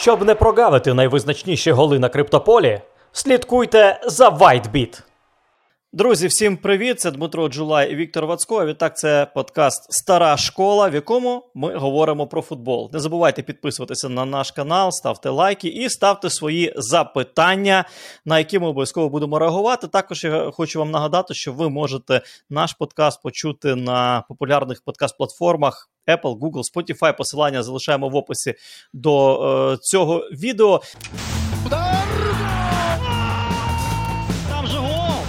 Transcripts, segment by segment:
Щоб не прогавити найвизначніші голи на криптополі, слідкуйте за WhiteBit. Друзі, всім привіт! Це Дмитро Джулай і Віктор Вацько. Відтак, це подкаст Стара школа, в якому ми говоримо про футбол. Не забувайте підписуватися на наш канал, ставте лайки і ставте свої запитання, на які ми обов'язково будемо реагувати. Також я хочу вам нагадати, що ви можете наш подкаст почути на популярних подкаст-платформах. Apple, Google, Spotify. Посилання залишаємо в описі до е, цього відео. Там же гол!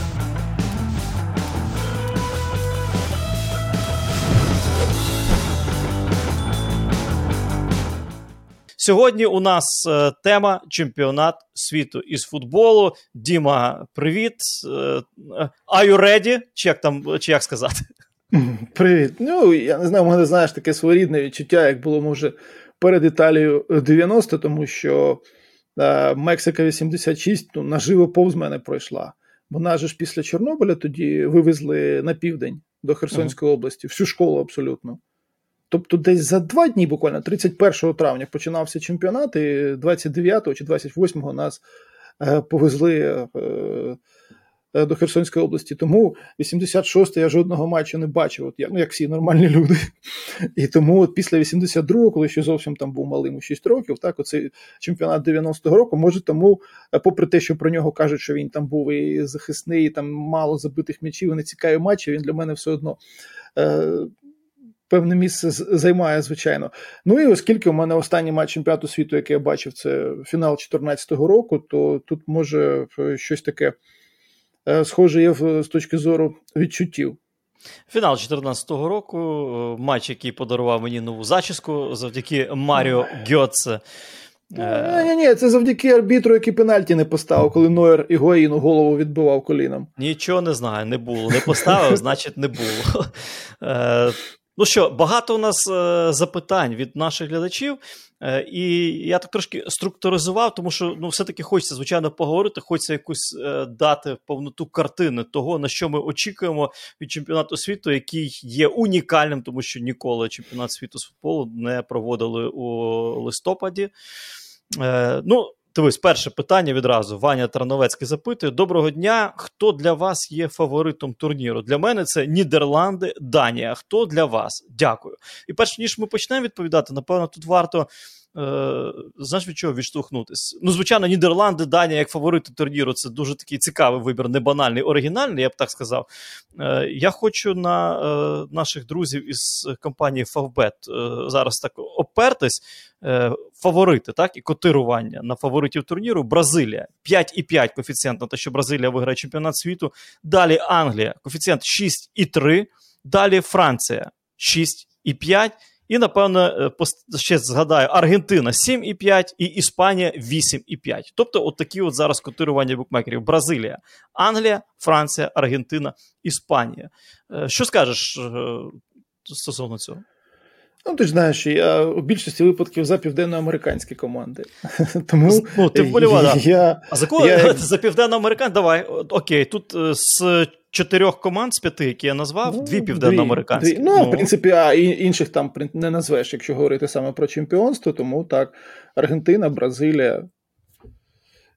Сьогодні у нас е, тема чемпіонат світу із футболу. Діма, привіт. Е, are you ready? Чи як там чи як сказати? Привіт. Ну, я не знаю, у мене знаєш таке своєрідне відчуття, як було, може, перед Італією 90, тому що е, Мексика 86 ну, наживо повз мене пройшла. Вона ж після Чорнобиля тоді вивезли на південь до Херсонської області, всю школу абсолютно. Тобто, десь за два дні, буквально 31 травня, починався чемпіонат, і 29 чи 28 нас е, повезли е, е, до Херсонської області. Тому 86 я жодного матчу не бачив, от я, ну як всі нормальні люди. І тому от після 82-го, коли ще зовсім там був малим у 6 років, так оцей чемпіонат 90-го року, може тому, е, попри те, що про нього кажуть, що він там був і захисний, і там мало забитих м'ячів, і не цікаві матчі, він для мене все одно. Е, Певне місце займає, звичайно. Ну і оскільки у мене останній матч чемпіонату світу, який я бачив, це фінал 2014 року, то тут може щось таке е, схоже є з точки зору відчуттів. Фінал 2014 року, матч, який подарував мені нову зачіску завдяки Маріо Гьоце. Ні, ні, ні, це завдяки арбітру, який пенальті не поставив, коли Нойер Ігоїну голову відбивав коліном. Нічого не знаю, не було. Не поставив, значить, не було. Ну що, багато у нас е, запитань від наших глядачів, е, і я так трошки структуризував, тому що ну, все-таки хочеться, звичайно, поговорити, хочеться якусь е, дати повноту картини того, на що ми очікуємо від чемпіонату світу, який є унікальним, тому що ніколи чемпіонат світу з футболу не проводили у листопаді. Е, ну, Дивись, перше питання відразу. Ваня Тарновецький запитує: Доброго дня. Хто для вас є фаворитом турніру? Для мене це Нідерланди, Данія. Хто для вас? Дякую. І перш ніж ми почнемо відповідати, напевно, тут варто. Е, знаєш, від чого відштовхнутися? Ну, звичайно, Нідерланди, Данія як фаворити турніру це дуже такий цікавий вибір, не банальний, оригінальний, я б так сказав. Е, я хочу на е, наших друзів із компанії Favbet зараз так опертись. Фаворити, так, і котирування на фаворитів турніру. Бразилія 5,5 коефіцієнт на те, що Бразилія виграє чемпіонат світу. Далі Англія, коефіцієнт 6,3. Далі Франція 6,5. І, напевно, ще згадаю, Аргентина 7,5 і Іспанія 8,5. Тобто, от такі от зараз котирування букмекерів: Бразилія, Англія, Франція, Аргентина, Іспанія. Що скажеш стосовно цього? Ну, ти ж знаєш, що я у більшості випадків за південноамериканські команди. Тому ну, ти вболівала. Я, а за кого я... за південноамериканські? Давай, окей, тут з чотирьох команд з п'яти, які я назвав, ну, дві південноамериканські. Дві. Ну, ну, в принципі, а інших там не назвеш, якщо говорити саме про чемпіонство, тому так, Аргентина, Бразилія.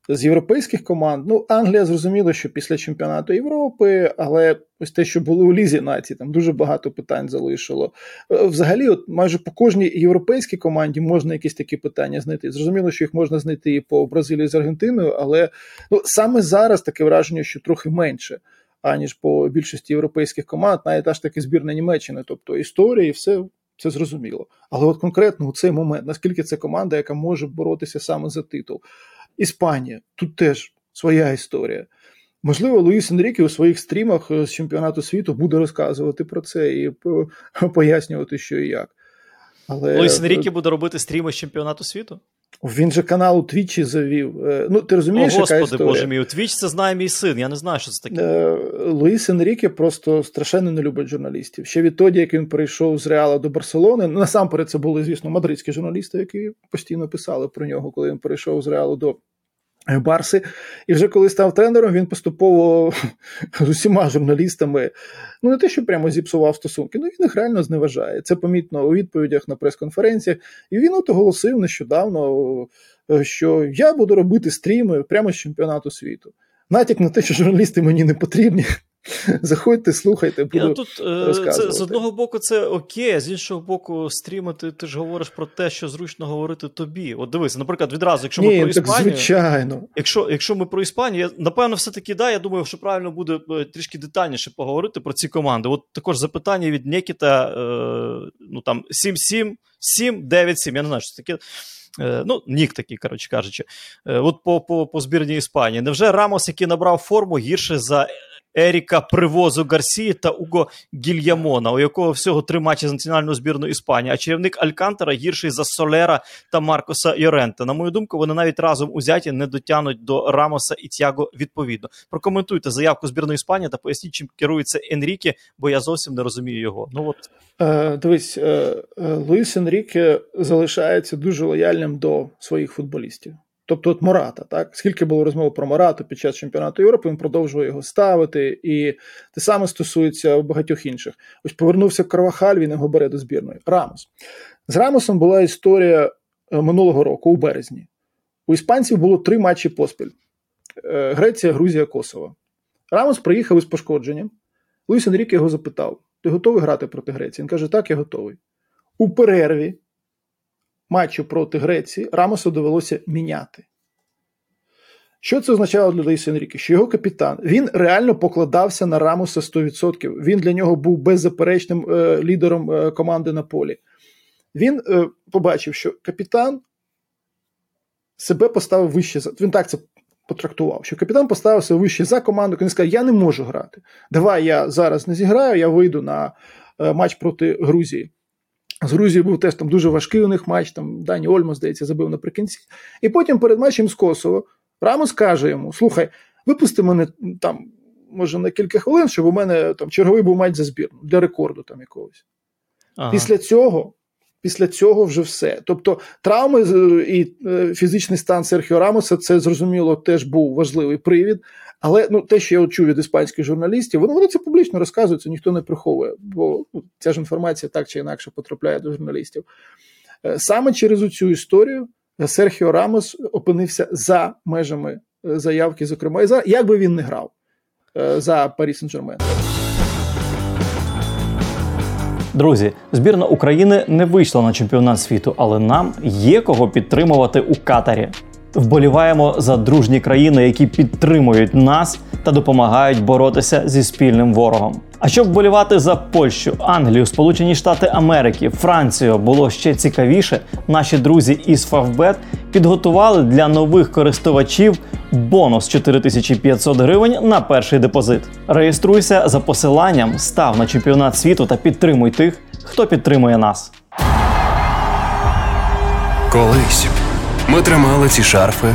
З європейських команд, ну, Англія зрозуміло, що після чемпіонату Європи, але ось те, що було у Лізі нації, там дуже багато питань залишило. Взагалі, от майже по кожній європейській команді можна якісь такі питання знайти. Зрозуміло, що їх можна знайти і по Бразилії з Аргентиною, але ну, саме зараз таке враження, що трохи менше аніж по більшості європейських команд, навіть аж таки збірна Німеччини, тобто історія і все. Це зрозуміло. Але от конкретно у цей момент, наскільки це команда, яка може боротися саме за титул. Іспанія, тут теж своя історія. Можливо, Луїс Енрікі у своїх стрімах з чемпіонату світу буде розказувати про це і пояснювати, що і як. Але... Луїс Енрікі буде робити стріми з чемпіонату світу? Він же канал у Твічі завів. Ну, ти розумієш, О, Господи, яка історія? Боже мій, у Твіч це знає мій син. Я не знаю, що це таке. Е, Луїс Енріке просто страшенно не любить журналістів. Ще відтоді, як він перейшов з Реала до Барселони. Насамперед, це були, звісно, мадридські журналісти, які постійно писали про нього, коли він перейшов з Реалу до Барси, і вже коли став тренером, він поступово з усіма журналістами, ну не те, що прямо зіпсував стосунки, ну він їх реально зневажає. Це помітно у відповідях на прес-конференціях. І він от оголосив нещодавно, що я буду робити стріми прямо з чемпіонату світу. Натяк на те, що журналісти мені не потрібні. Заходьте, слухайте. буду Я тут е, це, З одного боку, це окей, з іншого боку, стрімити, ти ж говориш про те, що зручно говорити тобі. От дивися, наприклад, відразу, якщо Ні, ми про так Іспанію. звичайно. Якщо якщо ми про Іспанію, напевно, все-таки да, я думаю, що правильно буде е, трішки детальніше поговорити про ці команди. От також запитання від Нікіта: е, ну там 7-7, 7-9-7. Я не знаю, що це таке. Ну, нік такий, коротше кажучи, от по по, по збірній Іспанії. Невже Рамос, який набрав форму, гірше за Еріка Привозу Гарсії та Уго Гільямона, у якого всього три матчі з національною збірною Іспанії, а чарівник Алькантера гірший за Солера та Маркоса Йоренте. На мою думку, вони навіть разом узяті не дотянуть до Рамоса і Тяго відповідно. Прокоментуйте заявку збірної Іспанії та поясніть, чим керується Енріке, бо я зовсім не розумію його. Ну от е, дивись, е, е, Луїс Енріке залишається дуже лояльним до своїх футболістів. Тобто от Мората, так скільки було розмов про Морату під час чемпіонату Європи, він продовжує його ставити, і те саме стосується багатьох інших. Ось повернувся Карвахаль, він його бере до збірної. Рамос з Рамосом була історія е, минулого року у березні. У іспанців було три матчі поспіль: е, Греція, Грузія, Косово. Рамос приїхав із пошкодженням. Луїс Енріке його запитав: Ти готовий грати проти Греції? Він каже: Так, я готовий. У перерві матчу проти Греції Рамосу довелося міняти. Що це означало для Лейса Енріки? Що його капітан він реально покладався на Рамоса 100%. Він для нього був беззаперечним е, лідером е, команди на полі. Він е, побачив, що капітан себе поставив вище за. Він так це потрактував, що капітан поставив себе вище за команду, він сказав, я не можу грати. Давай я зараз не зіграю, я вийду на е, матч проти Грузії. З Грузією був теж там дуже важкий у них матч, там Дані Ольмо, здається, забив наприкінці. І потім перед матчем з Косово Рамос каже йому: Слухай, випусти мене там, може, на кілька хвилин, щоб у мене там черговий був матч за збірну для рекорду там якогось. Ага. Після цього. Після цього вже все. Тобто травми і е, фізичний стан Серхіо Рамоса це зрозуміло теж був важливий привід. Але ну, те, що я чув від іспанських журналістів, вони, вони це публічно розказують, це ніхто не приховує, бо ну, ця ж інформація так чи інакше потрапляє до журналістів. Е, саме через цю історію Серхіо Рамос опинився за межами е, заявки, зокрема, і за як би він не грав за Парі Сен-Жермен. Друзі, збірна України не вийшла на чемпіонат світу, але нам є кого підтримувати у Катарі. Вболіваємо за дружні країни, які підтримують нас та допомагають боротися зі спільним ворогом. А щоб вболівати за Польщу, Англію, Сполучені Штати Америки, Францію було ще цікавіше, наші друзі із Favbet підготували для нових користувачів бонус 4500 гривень на перший депозит. Реєструйся за посиланням, став на чемпіонат світу та підтримуй тих, хто підтримує нас. Колись ми тримали ці шарфи,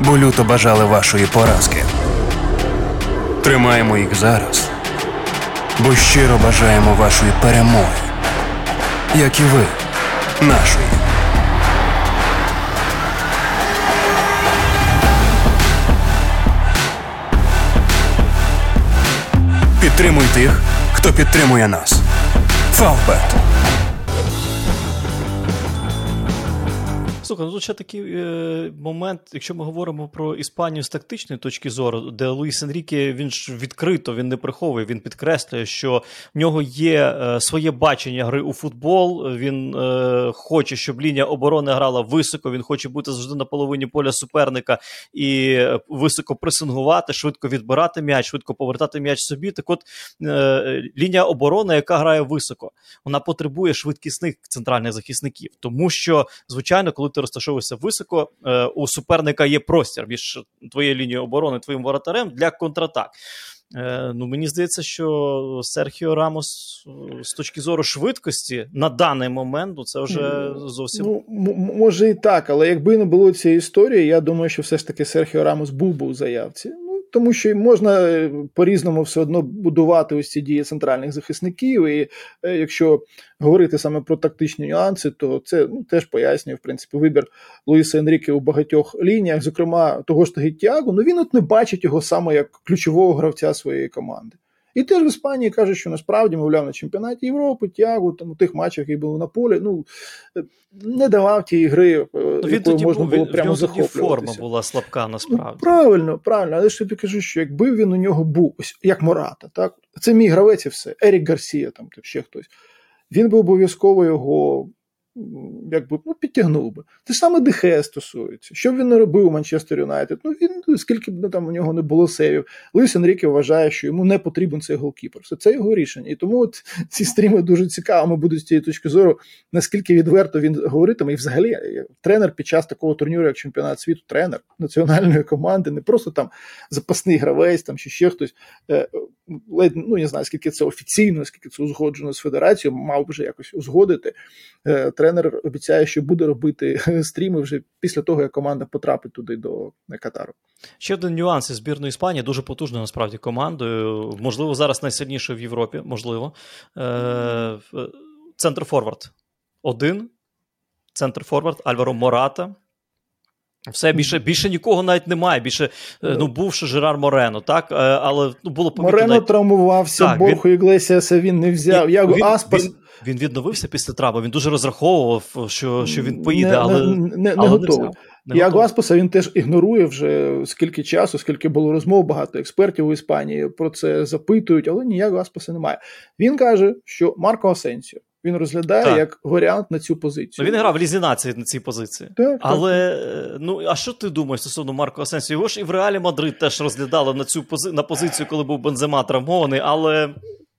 бо люто бажали вашої поразки. Тримаємо їх зараз, бо щиро бажаємо вашої перемоги, як і ви, нашої. Підтримуй тих, хто підтримує нас. Фавбет. Слухай, ну тут ще такий е, момент, якщо ми говоримо про Іспанію з тактичної точки зору, де Луїс Енріке він ж відкрито, він не приховує, він підкреслює, що в нього є е, своє бачення гри у футбол. Він е, хоче, щоб лінія оборони грала високо. Він хоче бути завжди на половині поля суперника і високо пресингувати, швидко відбирати м'яч, швидко повертати м'яч собі. Так, от е, лінія оборони, яка грає високо, вона потребує швидкісних центральних захисників, тому що звичайно, коли ти розташовуєшся високо, е, у суперника є простір між твоєю лінією оборони, твоїм воротарем для контратак. Е, ну, Мені здається, що Серхіо Рамос е, з точки зору швидкості на даний момент ну, це вже зовсім. Ну, Може і так, але якби не було цієї історії, я думаю, що все ж таки Серхіо Рамос був би у заявці. Тому що можна е, по-різному все одно будувати ось ці дії центральних захисників. І е, якщо говорити саме про тактичні нюанси, то це ну, теж пояснює в принципі вибір Луїса Енріке у багатьох лініях, зокрема того ж Тагітягу, ну він от не бачить його саме як ключового гравця своєї команди. І теж в Іспанії кажуть, що насправді, мовляв, на чемпіонаті Європи тягу там у тих матчах, які були на полі, ну не давав ті гри, е, ну, якою можна було він, прямо захоплюватися. форма була слабка, насправді. Ну, правильно, правильно. Але ж тобі кажу, що якби він у нього був ось як Мората, так це мій гравець і все. Ерік Гарсія, там ще хтось. Він би обов'язково його якби ну, підтягнув би. Те саме Дехе стосується. Що б він не робив у Манчестер Юнайтед? Ну він скільки б ну, там у нього не було сейвів. Луїс Енріке вважає, що йому не потрібен цей голкіпер. Це його рішення. І тому от ці стріми дуже цікавими будуть з цієї точки зору, наскільки відверто він говоритиме. І взагалі тренер під час такого турніру, як чемпіонат світу, тренер національної команди, не просто там запасний гравець там чи ще хтось. Е, ледь ну не знаю, скільки це офіційно, скільки це узгоджено з федерацією, мав би вже якось узгодити. Е, тренер обіцяє, що буде робити стріми вже після того, як команда потрапить туди до Катару. Ще один нюанс із збірної Іспанії, дуже потужною насправді командою. Можливо, зараз найсильнішою в Європі, можливо. Е, центр Форвард один. Центр Форвард Альваро Мората. Все більше більше нікого навіть немає. Більше е, ну був ще Жерар Морено, так е, але ну було помітно... Морено навіть... травмувався, так, Борху він... Іглесіаса він не взяв. Він, Як Аспас... він, він відновився після травми. Він дуже розраховував, що що він поїде, не, але не, не, але не готовий. Як Аспаса він теж ігнорує вже скільки часу, скільки було розмов, багато експертів у Іспанії про це запитують, але ніякого Аспаса немає. Він каже, що Марко Асенсіо він розглядає так. як варіант на цю позицію. Ну, Він грав в лізі нації на цій позиції. Так, Але так. ну а що ти думаєш стосовно Марко Асенсіо? Його ж і в Реалі Мадрид теж розглядали на цю пози... на позицію, коли був Бензема травмований, але.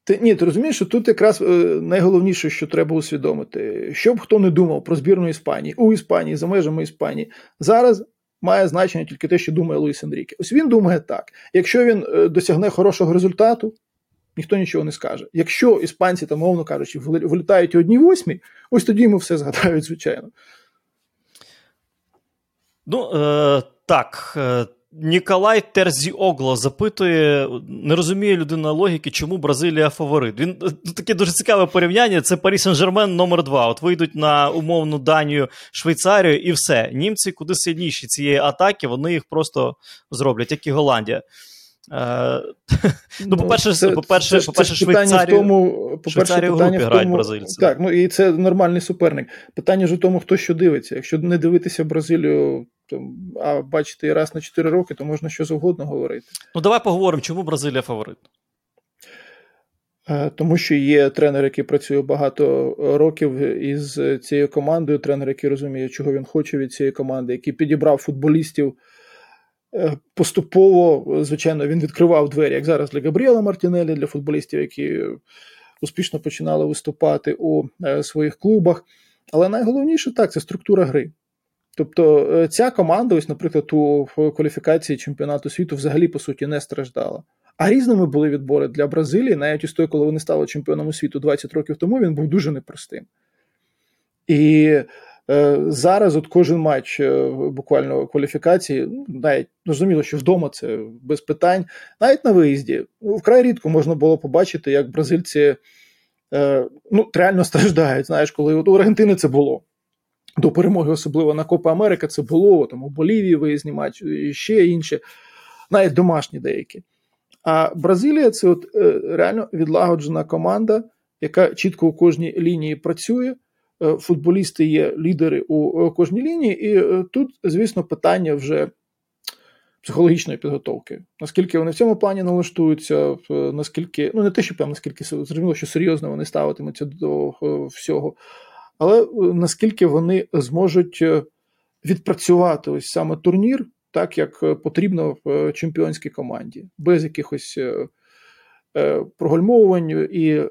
Ти ні, ти розумієш, що тут якраз е, найголовніше, що треба усвідомити, щоб хто не думав про збірну Іспанії у Іспанії за межами Іспанії зараз. Має значення тільки те, що думає Луїс Енріке. Ось він думає так: якщо він е, досягне хорошого результату, ніхто нічого не скаже. Якщо іспанці, там, мовно кажучи, вилітають одні восьмі, ось тоді йому все згадають, звичайно. Ну, е, так. Е, Ніколай Терзіогло запитує, не розуміє людина логіки, чому Бразилія фаворит. Він е, таке дуже цікаве порівняння. Це Парі Сен-Жермен номер 2 От вийдуть на умовну Данію, Швейцарію, і все. Німці куди сильніші цієї атаки, вони їх просто зроблять, як і Голландія. Е, ну, по-перше, це, по-перше, по-перше, це Швейцарію, в тому, по-перше, в тому, грають бразильці. Так, ну і це нормальний суперник. Питання ж у тому, хто що дивиться. Якщо не дивитися Бразилію, а бачити раз на 4 роки, то можна що завгодно говорити. Ну, давай поговоримо, чому Бразилія фаворит. Е, тому що є тренер, який працює багато років із цією командою, тренер, який розуміє, чого він хоче від цієї команди, який підібрав футболістів. Е, поступово, звичайно, він відкривав двері, як зараз для Габріела Мартінелі, для футболістів, які успішно починали виступати у е, своїх клубах. Але найголовніше так це структура гри. Тобто е, ця команда, ось, наприклад, у кваліфікації чемпіонату світу взагалі по суті не страждала. А різними були відбори для Бразилії, навіть із того, коли вони стали чемпіоном світу 20 років тому, він був дуже непростим. І зараз от кожен матч е, буквально кваліфікації, ну, навіть зрозуміло, що вдома це без питань, навіть на виїзді. Ну, вкрай рідко можна було побачити, як бразильці е, ну, реально страждають. Знаєш, коли от у Аргентини це було. До перемоги, особливо на Копа Америка, це було там у Болівії виїзні матчі, і ще інші, навіть домашні деякі. А Бразилія це от реально відлагоджена команда, яка чітко у кожній лінії працює. Е, футболісти є лідери у е, кожній лінії, і е, тут, звісно, питання вже психологічної підготовки. Наскільки вони в цьому плані налаштуються, наскільки, ну не те, що прям наскільки зрозуміло, що серйозно вони ставитимуться до всього, але наскільки вони зможуть відпрацювати ось саме турнір, так як потрібно в чемпіонській команді, без якихось прогальмовувань і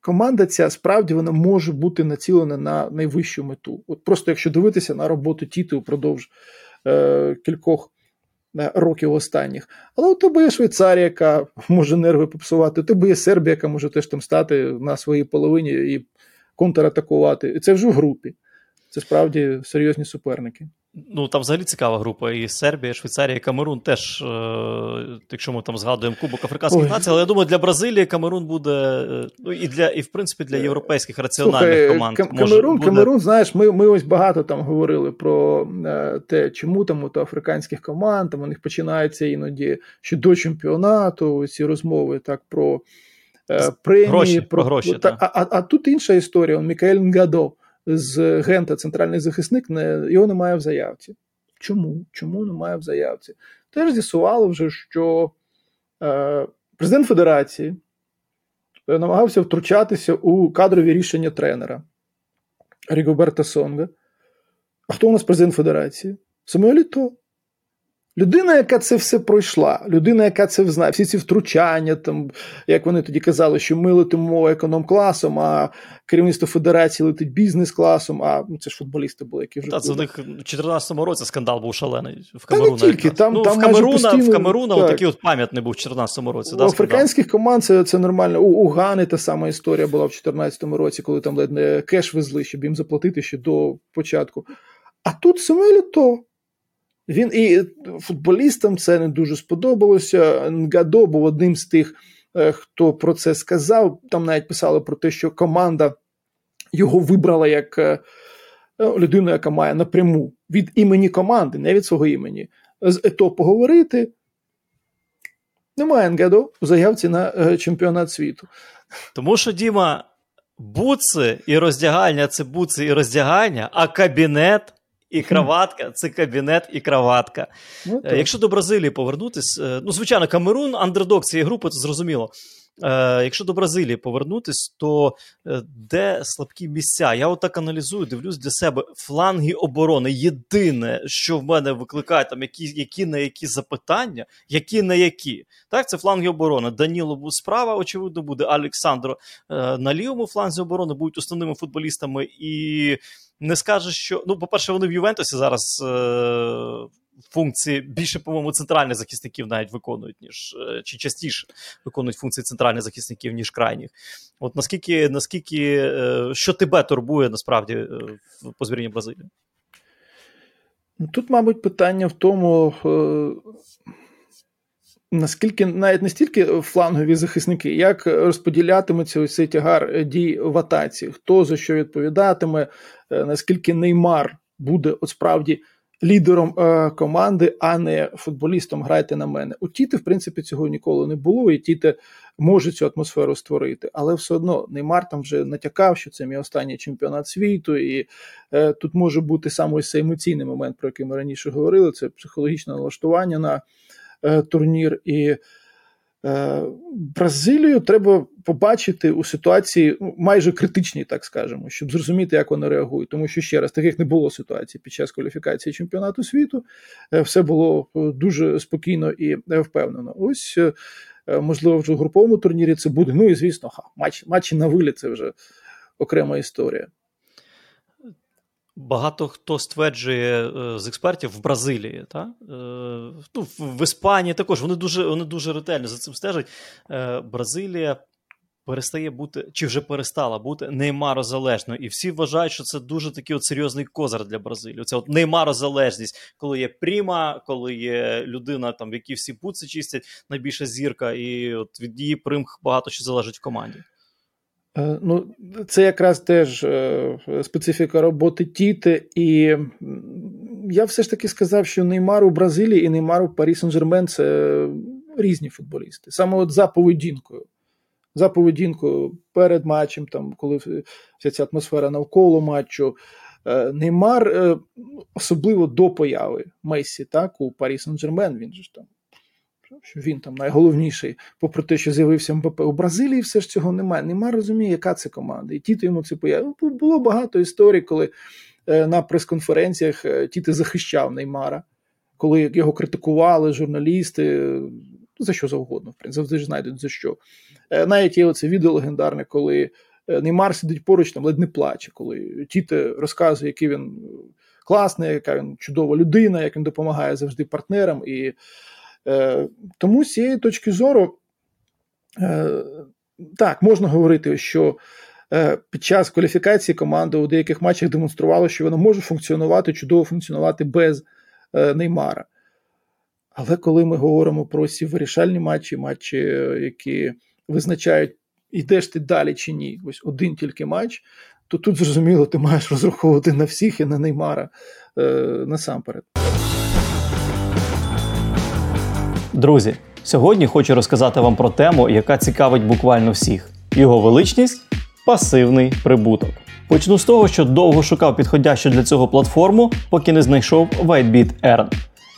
команда ця справді вона може бути націлена на найвищу мету. От просто якщо дивитися на роботу Тіти упродовж е, кількох е, років останніх. Але у тебе є Швейцарія, яка може нерви попсувати, у тебе є Сербія, яка може теж там стати на своїй половині і контратакувати. І це вже в групі. Це справді серйозні суперники. Ну, там взагалі цікава група. І Сербія, і Швейцарія, і Камерун теж, е, якщо ми там згадуємо Кубок Африканських Ой. націй, але я думаю, для Бразилії Камерун буде, е, ну і для, і в принципі для європейських раціональних Слухай, команд. Кам- може, Камерун, буде... Камерун, знаєш, ми, ми ось багато там говорили про е, те, чому там от африканських команд, там у них починаються іноді ще до чемпіонату, ці розмови так про е, премії. Гроші, про, про гроші, та, а, а, а тут інша історія. Мікаель Нгадо з Гента, центральний захисник, не, його немає в заявці. Чому? Чому немає в заявці? Теж з'ясувало вже, що е, президент Федерації е, намагався втручатися у кадрові рішення тренера Рігоберта Сонга. А хто у нас президент Федерації? Самуель Літо. Людина, яка це все пройшла, людина, яка це знає, всі ці втручання, там, як вони тоді казали, що ми летимо економ-класом, а керівництво федерації летить бізнес-класом, а ну, це ж футболісти були, які вже Та, це в них в 2014 році скандал був шалений в Та не тільки, там- ну, там в Камеруна, постійно- в Камеруна так. отакий от пам'ятний був в 2014 році. У да, скандал. африканських команд це, це нормально. У, у Гани та сама історія була в 2014 році, коли там ледь не кеш везли, щоб їм заплатити ще до початку. А тут Самуель то. Він і футболістам це не дуже сподобалося. Нгадо був одним з тих, е, хто про це сказав. Там навіть писали про те, що команда його вибрала як е, е, людину, яка має напряму від імені команди, не від свого імені, з ЕТО поговорити. Немає Нгадо у заявці на чемпіонат світу. Тому що, Діма, буци і роздягальня це буци і роздягальня, а кабінет і краватка це кабінет і краватка. Ну, Е. Якщо до Бразилії повернутись, е, ну, звичайно, Камерун, андердог цієї групи, це зрозуміло. Е, Якщо до Бразилії повернутись, то де слабкі місця? Я отак аналізую, дивлюсь для себе фланги оборони. Єдине, що в мене викликає там які, які на які запитання, які на які. Так, це фланги оборони. Даніло справа, очевидно, буде Олександро на лівому фланзі оборони будуть основними футболістами. І не скажеш, що ну, по-перше, вони в Ювентусі зараз. Е, Функції більше, по-моєму, центральних захисників навіть виконують, ніж е, чи частіше виконують функції центральних захисників, ніж крайніх. От наскільки, наскільки е, що тебе турбує насправді е, по збірні Бразилії? Ну, Тут, мабуть, питання в тому, наскільки навіть не стільки флангові захисники, як розподілятиметься ось цей тягар дій в атаці, хто за що відповідатиме, е, наскільки Неймар буде от справді лідером е, команди, а не футболістом грайте на мене. У Тіти, в принципі, цього ніколи не було, і Тіте може цю атмосферу створити. Але все одно Неймар там вже натякав, що це мій останній чемпіонат світу, і е, тут може бути саме ось цей емоційний момент, про який ми раніше говорили. Це психологічне налаштування на турнір. І е, Бразилію треба побачити у ситуації ну, майже критичній, так скажемо, щоб зрозуміти, як вони реагують. Тому що ще раз таких не було ситуацій під час кваліфікації чемпіонату світу. Е, все було е, дуже спокійно і е, впевнено. Ось. е, е, Можливо, вже в груповому турнірі це буде. Ну і звісно, матч, матчі на виліт це вже окрема історія. Багато хто стверджує е, з експертів в Бразилії, та? Е, ну, в, Іспанії також вони дуже, вони дуже ретельно за цим стежать. Е, Бразилія перестає бути, чи вже перестала бути неймарозалежною. І всі вважають, що це дуже такий от серйозний козир для Бразилії. Це от неймарозалежність, коли є пріма, коли є людина, там, в якій всі буци чистять, найбільша зірка, і от від її примх багато що залежить в команді. Е, Ну, це якраз теж е, специфіка роботи Тіти, і я все ж таки сказав, що Неймар у Бразилії і Неймар у Парі Сен-Жермен це різні футболісти. Саме от за поведінкою. За поведінкою перед матчем, там, коли вся ця атмосфера навколо матчу. Е, Неймар, е, особливо до появи Месі, так, у Парі Сен-Жермен, він же ж там що він там найголовніший, попри те, що з'явився Мбаппе. У Бразилії все ж цього немає. Нема розуміє, яка це команда. І Тіто йому це появ. Було багато історій, коли е, на прес-конференціях е, Тіто захищав Неймара, коли його критикували журналісти. е, За що завгодно, в принципі, завжди ж знайдуть за що. Навіть є оце відео легендарне, коли Неймар сидить поруч, там ледь не плаче, коли Тіте розказує, який він класний, яка він чудова людина, як він допомагає завжди партнерам. І Тому з цієї точки зору, е, так, можна говорити, що е, під час кваліфікації команда у деяких матчах демонструвала, що вона може функціонувати, чудово функціонувати без е, Неймара. Але коли ми говоримо про ці вирішальні матчі, матчі, які визначають, йдеш ти далі чи ні, ось один тільки матч, то тут зрозуміло, ти маєш розраховувати на всіх і на Неймара е, насамперед. Друзі, сьогодні хочу розказати вам про тему, яка цікавить буквально всіх: його величність пасивний прибуток. Почну з того, що довго шукав підходящу для цього платформу, поки не знайшов WhiteBit Earn.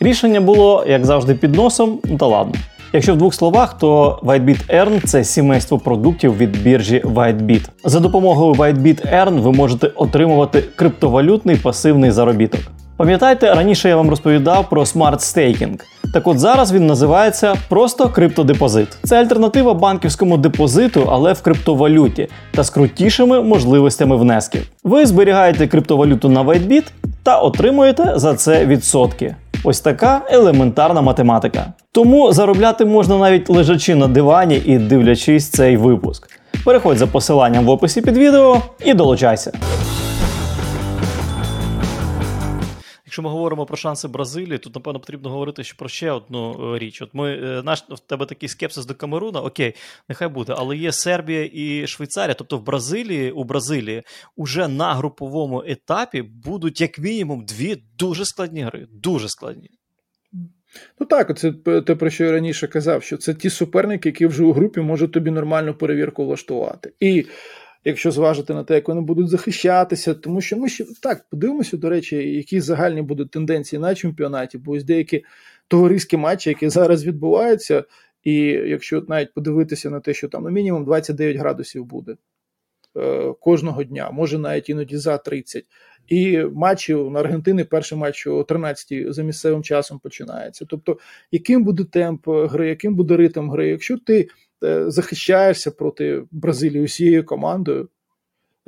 Рішення було, як завжди, під носом, та ладно. Якщо в двох словах, то WhiteBit Earn – це сімейство продуктів від біржі WhiteBit. За допомогою WhiteBit Earn ви можете отримувати криптовалютний пасивний заробіток. Пам'ятаєте, раніше я вам розповідав про Smart Staking. Так от зараз він називається просто криптодепозит. Це альтернатива банківському депозиту, але в криптовалюті та з крутішими можливостями внесків. Ви зберігаєте криптовалюту на WhiteBit та отримуєте за це відсотки. Ось така елементарна математика. Тому заробляти можна навіть лежачи на дивані і дивлячись цей випуск. Переходь за посиланням в описі під відео і долучайся. Якщо ми говоримо про шанси Бразилії, тут напевно потрібно говорити ще про ще одну е, річ. От ми е, наш в тебе такий скепсис до Камеруна, окей, нехай буде, але є Сербія і Швейцарія. Тобто в Бразилії у Бразилії уже на груповому етапі будуть як мінімум дві дуже складні гри. Дуже складні. Ну так, це те, про що я раніше казав, що це ті суперники, які вже у групі можуть тобі нормальну перевірку влаштувати. І якщо зважити на те, як вони будуть захищатися, тому що ми ще так подивимося, до речі, які загальні будуть тенденції на чемпіонаті, бо ось деякі товариські матчі, які зараз відбуваються, і якщо навіть подивитися на те, що там ну, мінімум 29 градусів буде е, кожного дня, може навіть іноді за 30. І матчі на Аргентини, перший матч о 13 за місцевим часом починається. Тобто, яким буде темп гри, яким буде ритм гри, якщо ти захищаєшся проти Бразилії усією командою,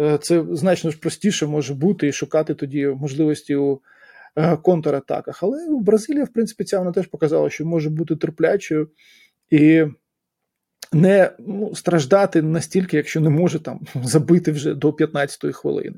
е, це значно ж простіше може бути і шукати тоді можливості у е, контратаках. Але у Бразилії, в принципі, ця вона теж показала, що може бути терплячою і не ну, страждати настільки, якщо не може там забити вже до 15-ї хвилини.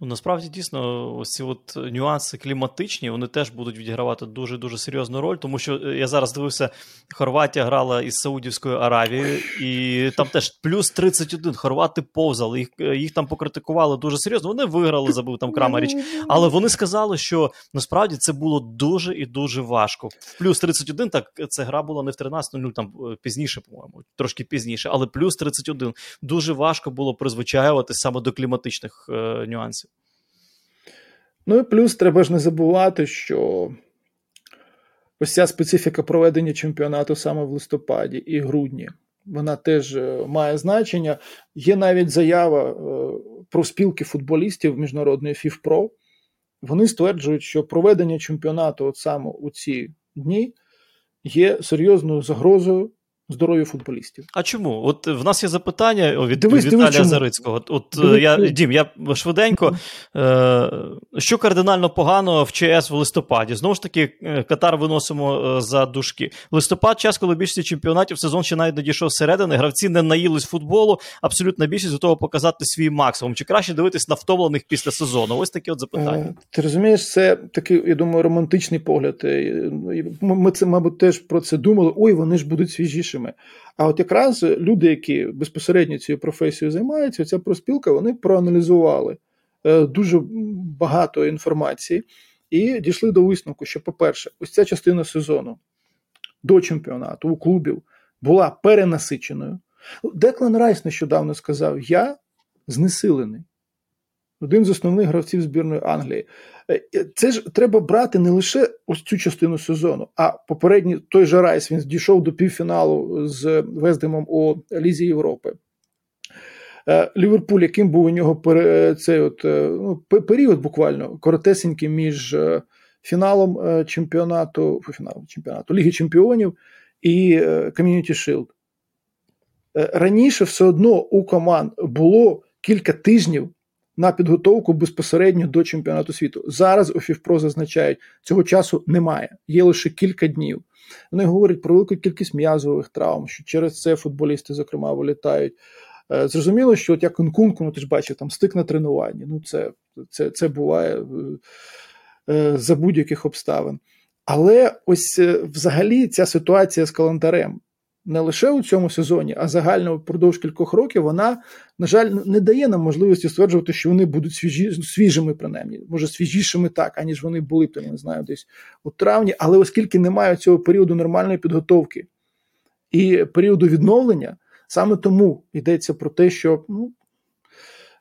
Ну, насправді дійсно, ось ці от нюанси кліматичні, вони теж будуть відігравати дуже дуже серйозну роль, тому що е, я зараз дивився, Хорватія грала із Саудівською Аравією, і там теж плюс 31. Хорвати повзали, їх е, їх там покритикували дуже серйозно. Вони виграли, забув там Крамаріч. Але вони сказали, що насправді це було дуже і дуже важко. Плюс 31, так це гра була не в 13-0, там е, пізніше, по-моєму, трошки пізніше, але плюс 31. Дуже важко було призвичаюватися саме до кліматичних е, нюансів. Ну і плюс треба ж не забувати, що ось ця специфіка проведення чемпіонату саме в листопаді і грудні. Вона теж е, має значення. Є навіть заява е, про спілки футболістів міжнародної ФІФПРО. Вони стверджують, що проведення чемпіонату от саме у ці дні є серйозною загрозою здоров'ю футболістів. А чому? От в нас є запитання від, дивись, Віталія дивись, Зарицького. От дивись, я Дім, я швиденько. Е, Що кардинально погано в ЧС в листопаді? Знову ж таки, е, Катар виносимо е, за дужки. Листопад час, коли більшість чемпіонатів сезон ще навіть не дійшов зсередини, гравці не наїлись футболу, абсолютна більшість готова показати свій максимум. Чи краще дивитись на втомлених після сезону? Ось такі от запитання. Е, ти розумієш, це такий, я думаю, романтичний погляд. Ми це, мабуть, теж про це думали. Ой, вони ж будуть свіжішими іншими. А от якраз люди, які безпосередньо цією професією займаються, ця проспілка, вони проаналізували е, дуже багато інформації і дійшли до висновку, що, по-перше, ось ця частина сезону до чемпіонату у клубів була перенасиченою. Деклан Райс нещодавно сказав: Я знесилений один з основних гравців збірної Англії. Е, е, це ж треба брати не лише ось цю частину сезону, а попередній той же Райс він дійшов до півфіналу з Вездемом у Лізі Європи. Е, Ліверпуль, яким був у нього цей от, ну, період буквально коротесенький між фіналом чемпіонату фіналом чемпіонату Ліги Чемпіонів і Community Shield. Раніше все одно у команд було кілька тижнів на підготовку безпосередньо до чемпіонату світу. Зараз у ФІФПРО зазначають, цього часу немає, є лише кілька днів. Вони говорять про велику кількість м'язових травм, що через це футболісти, зокрема, вилітають. Е, зрозуміло, що от як Нкунку, ну ти ж бачив, там стик на тренуванні. Ну, це, це, це буває е, за будь-яких обставин. Але ось взагалі ця ситуація з календарем не лише у цьому сезоні, а загально впродовж кількох років вона, на жаль, не дає нам можливості стверджувати, що вони будуть свіжі, свіжими, принаймні, може свіжішими так, аніж вони були там, не знаю, десь у травні. Але оскільки немає цього періоду нормальної підготовки і періоду відновлення, саме тому йдеться про те, що ну,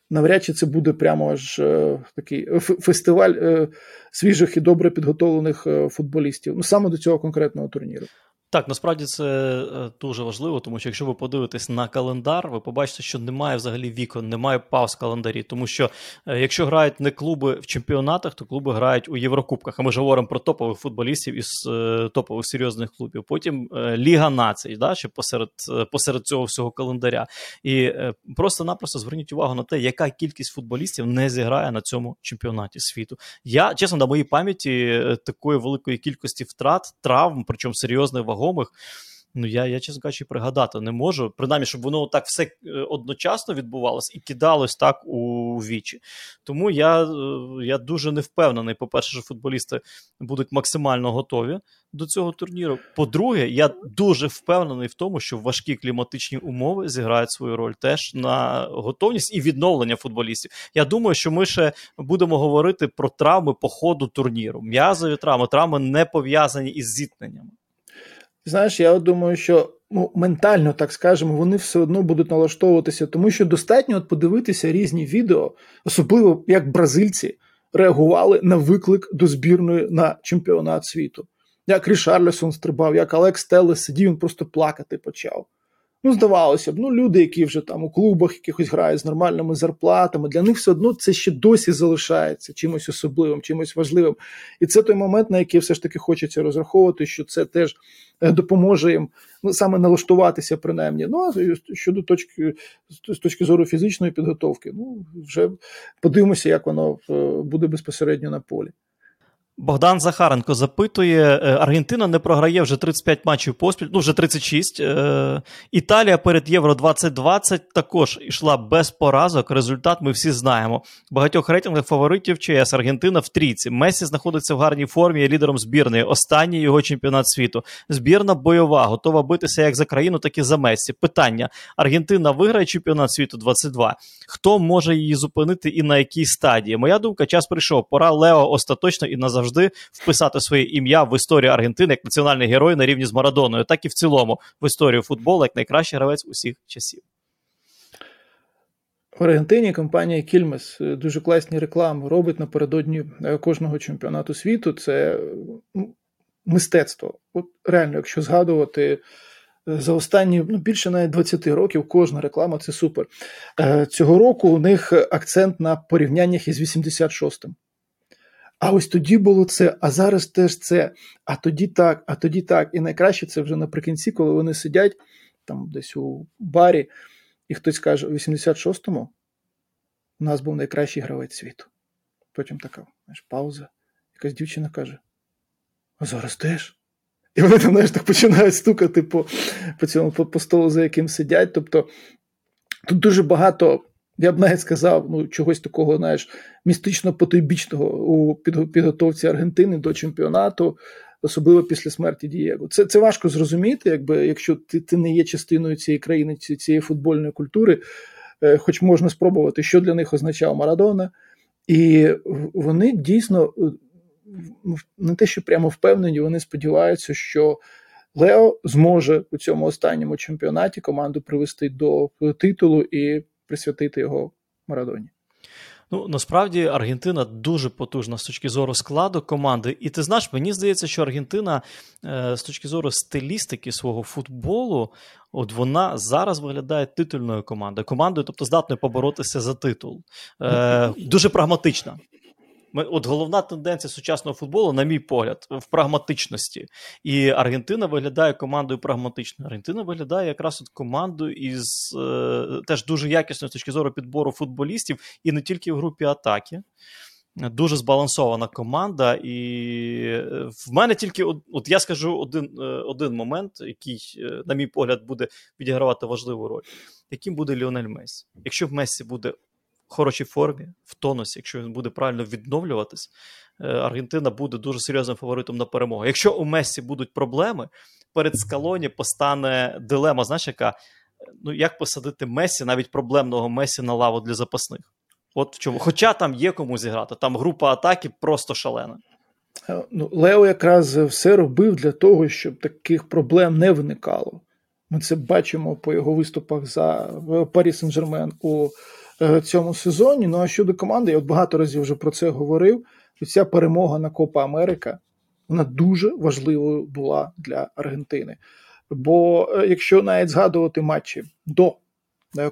навряд чи це буде прямо аж е, такий фестиваль е, свіжих і добре підготовлених е, футболістів. Ну саме до цього конкретного турніру. Так, насправді це е, дуже важливо, тому що якщо ви подивитесь на календар, ви побачите, що немає взагалі вікон, немає пауз в календарі. Тому що е, якщо грають не клуби в чемпіонатах, то клуби грають у Єврокубках. А ми ж говоримо про топових футболістів із е, топових серйозних клубів. Потім Ліга націй, да, ще посеред посеред цього всього календаря. І просто-напросто зверніть увагу на те, яка кількість футболістів не зіграє на цьому чемпіонаті світу. Я чесно на моїй пам'яті такої великої кількості втрат, травм, причому серйозних вагон вагомих. Ну, я, я чесно кажучи, пригадати не можу. Принаймні, щоб воно так все е, одночасно відбувалось і кидалось так у вічі. Тому я е, я дуже не впевнений, по-перше, що футболісти будуть максимально готові до цього турніру. По-друге, я дуже впевнений в тому, що важкі кліматичні умови зіграють свою роль теж на готовність і відновлення футболістів. Я думаю, що ми ще будемо говорити про травми по ходу турніру. М'язові травми, травми не пов'язані із зіткненнями. Знаєш, я думаю, що ну, ментально, так скажемо, вони все одно будуть налаштовуватися, тому що достатньо от подивитися різні відео, особливо як бразильці реагували на виклик до збірної на чемпіонат світу. Як Рішарлісон стрибав, як Алекс Телес сидів, він просто плакати почав. Ну, здавалося б, ну люди, які вже там у клубах якихось грають з нормальними зарплатами, для них все одно це ще досі залишається чимось особливим, чимось важливим. І це той момент, на який все ж таки хочеться розраховувати, що це теж е, допоможе їм ну, саме налаштуватися, принаймні. Ну а щодо точки з точки зору фізичної підготовки, ну вже подивимося, як воно е, буде безпосередньо на полі. Богдан Захаренко запитує: е, Аргентина не програє вже 35 матчів поспіль, ну вже 36. Е, Італія перед Євро 2020 також йшла без поразок. Результат ми всі знаємо. Багатьох рейтингах фаворитів ЧС Аргентина в трійці. Месі знаходиться в гарній формі, є лідером збірної. Останній його чемпіонат світу. Збірна бойова, готова битися як за країну, так і за Месі. Питання: Аргентина виграє чемпіонат світу 22. Хто може її зупинити і на якій стадії? Моя думка, час прийшов. Пора Лео остаточно і назавжди завжди вписати своє ім'я в історію Аргентини як національний герой на рівні з Марадоною, так і в цілому в історію футболу як найкращий гравець усіх часів. В Аргентині компанія Кільмес дуже класні реклами робить напередодні е, кожного чемпіонату світу. Це мистецтво. От реально, якщо згадувати. Е, за останні ну, більше навіть 20 років кожна реклама це супер. Е, цього року у них акцент на порівняннях із 86-м. А ось тоді було це, а зараз теж це, а тоді так, а тоді так. І найкраще це вже наприкінці, коли вони сидять там десь у барі, і хтось каже: у 86-му у нас був найкращий гравець світу. Потім така знаєш, пауза. Якась дівчина каже: А зараз теж. І вони там знаєш, так починають стукати по по цьому по, по столу, за яким сидять. Тобто тут дуже багато я б навіть сказав, ну, чогось такого, знаєш, містично потойбічного у підготовці Аргентини до чемпіонату, особливо після смерті Дієго. Це це важко зрозуміти, якби якщо ти ти не є частиною цієї країни, цієї футбольної культури, е, хоч можна спробувати, що для них означав Марадона. І вони дійсно е, не те, що прямо впевнені, вони сподіваються, що. Лео зможе у цьому останньому чемпіонаті команду привести до титулу і присвятити його Марадоні. Ну, насправді Аргентина дуже потужна з точки зору складу команди. І ти знаєш, мені здається, що Аргентина е, з точки зору стилістики свого футболу, от вона зараз виглядає титульною командою. Командою, тобто здатною поборотися за титул. Е, Дуже прагматична. От головна тенденція сучасного футболу, на мій погляд, в прагматичності. І Аргентина виглядає командою прагматичною. Аргентина виглядає якраз от командою із е, теж дуже якісною з точки зору підбору футболістів, і не тільки в групі атаки. дуже збалансована команда, і е, в мене тільки от я скажу один е, один момент, який, е, на мій погляд, буде відігравати важливу роль. Яким буде Ліонель Месі? Якщо в Месі буде хорошій формі, в тонусі, якщо він буде правильно відновлюватись, Аргентина буде дуже серйозним фаворитом на перемогу. Якщо у Месі будуть проблеми, перед скалоні постане дилема, знаєш, яка ну як посадити Месі, навіть проблемного Месі на лаву для запасних. От в чому. Хоча там є кому зіграти, там група атаки просто шалена. Е, ну, Лео якраз все робив для того, щоб таких проблем не виникало. Ми це бачимо по його виступах за Парі Сен-Жермен у е, цьому сезоні. Ну а щодо команди, я от багато разів вже про це говорив. Ця перемога на Копа Америка вона дуже важливою була для Аргентини. Бо е, якщо навіть згадувати матчі до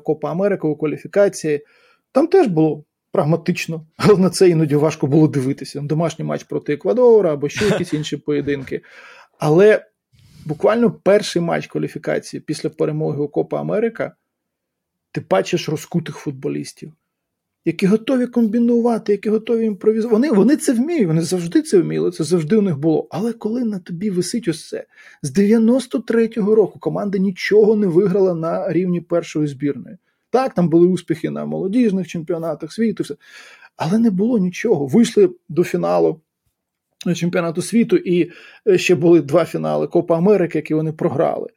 Копа Америка у кваліфікації. Там теж було прагматично, але на це іноді важко було дивитися. Домашній матч проти Еквадора або ще якісь інші поєдинки. Але буквально перший матч кваліфікації після перемоги у Копа Америка ти бачиш розкутих футболістів, які готові комбінувати, які готові імпровізувати. Вони вони це вміють, вони завжди це вміли, це завжди у них було. Але коли на тобі висить ось це, з 93-го року команда нічого не виграла на рівні першої збірної. Так, там були успіхи на молодіжних чемпіонатах світу, все. але не було нічого. Вийшли до фіналу чемпіонату світу, і е, ще були два фінали Копа Америки, які вони програли.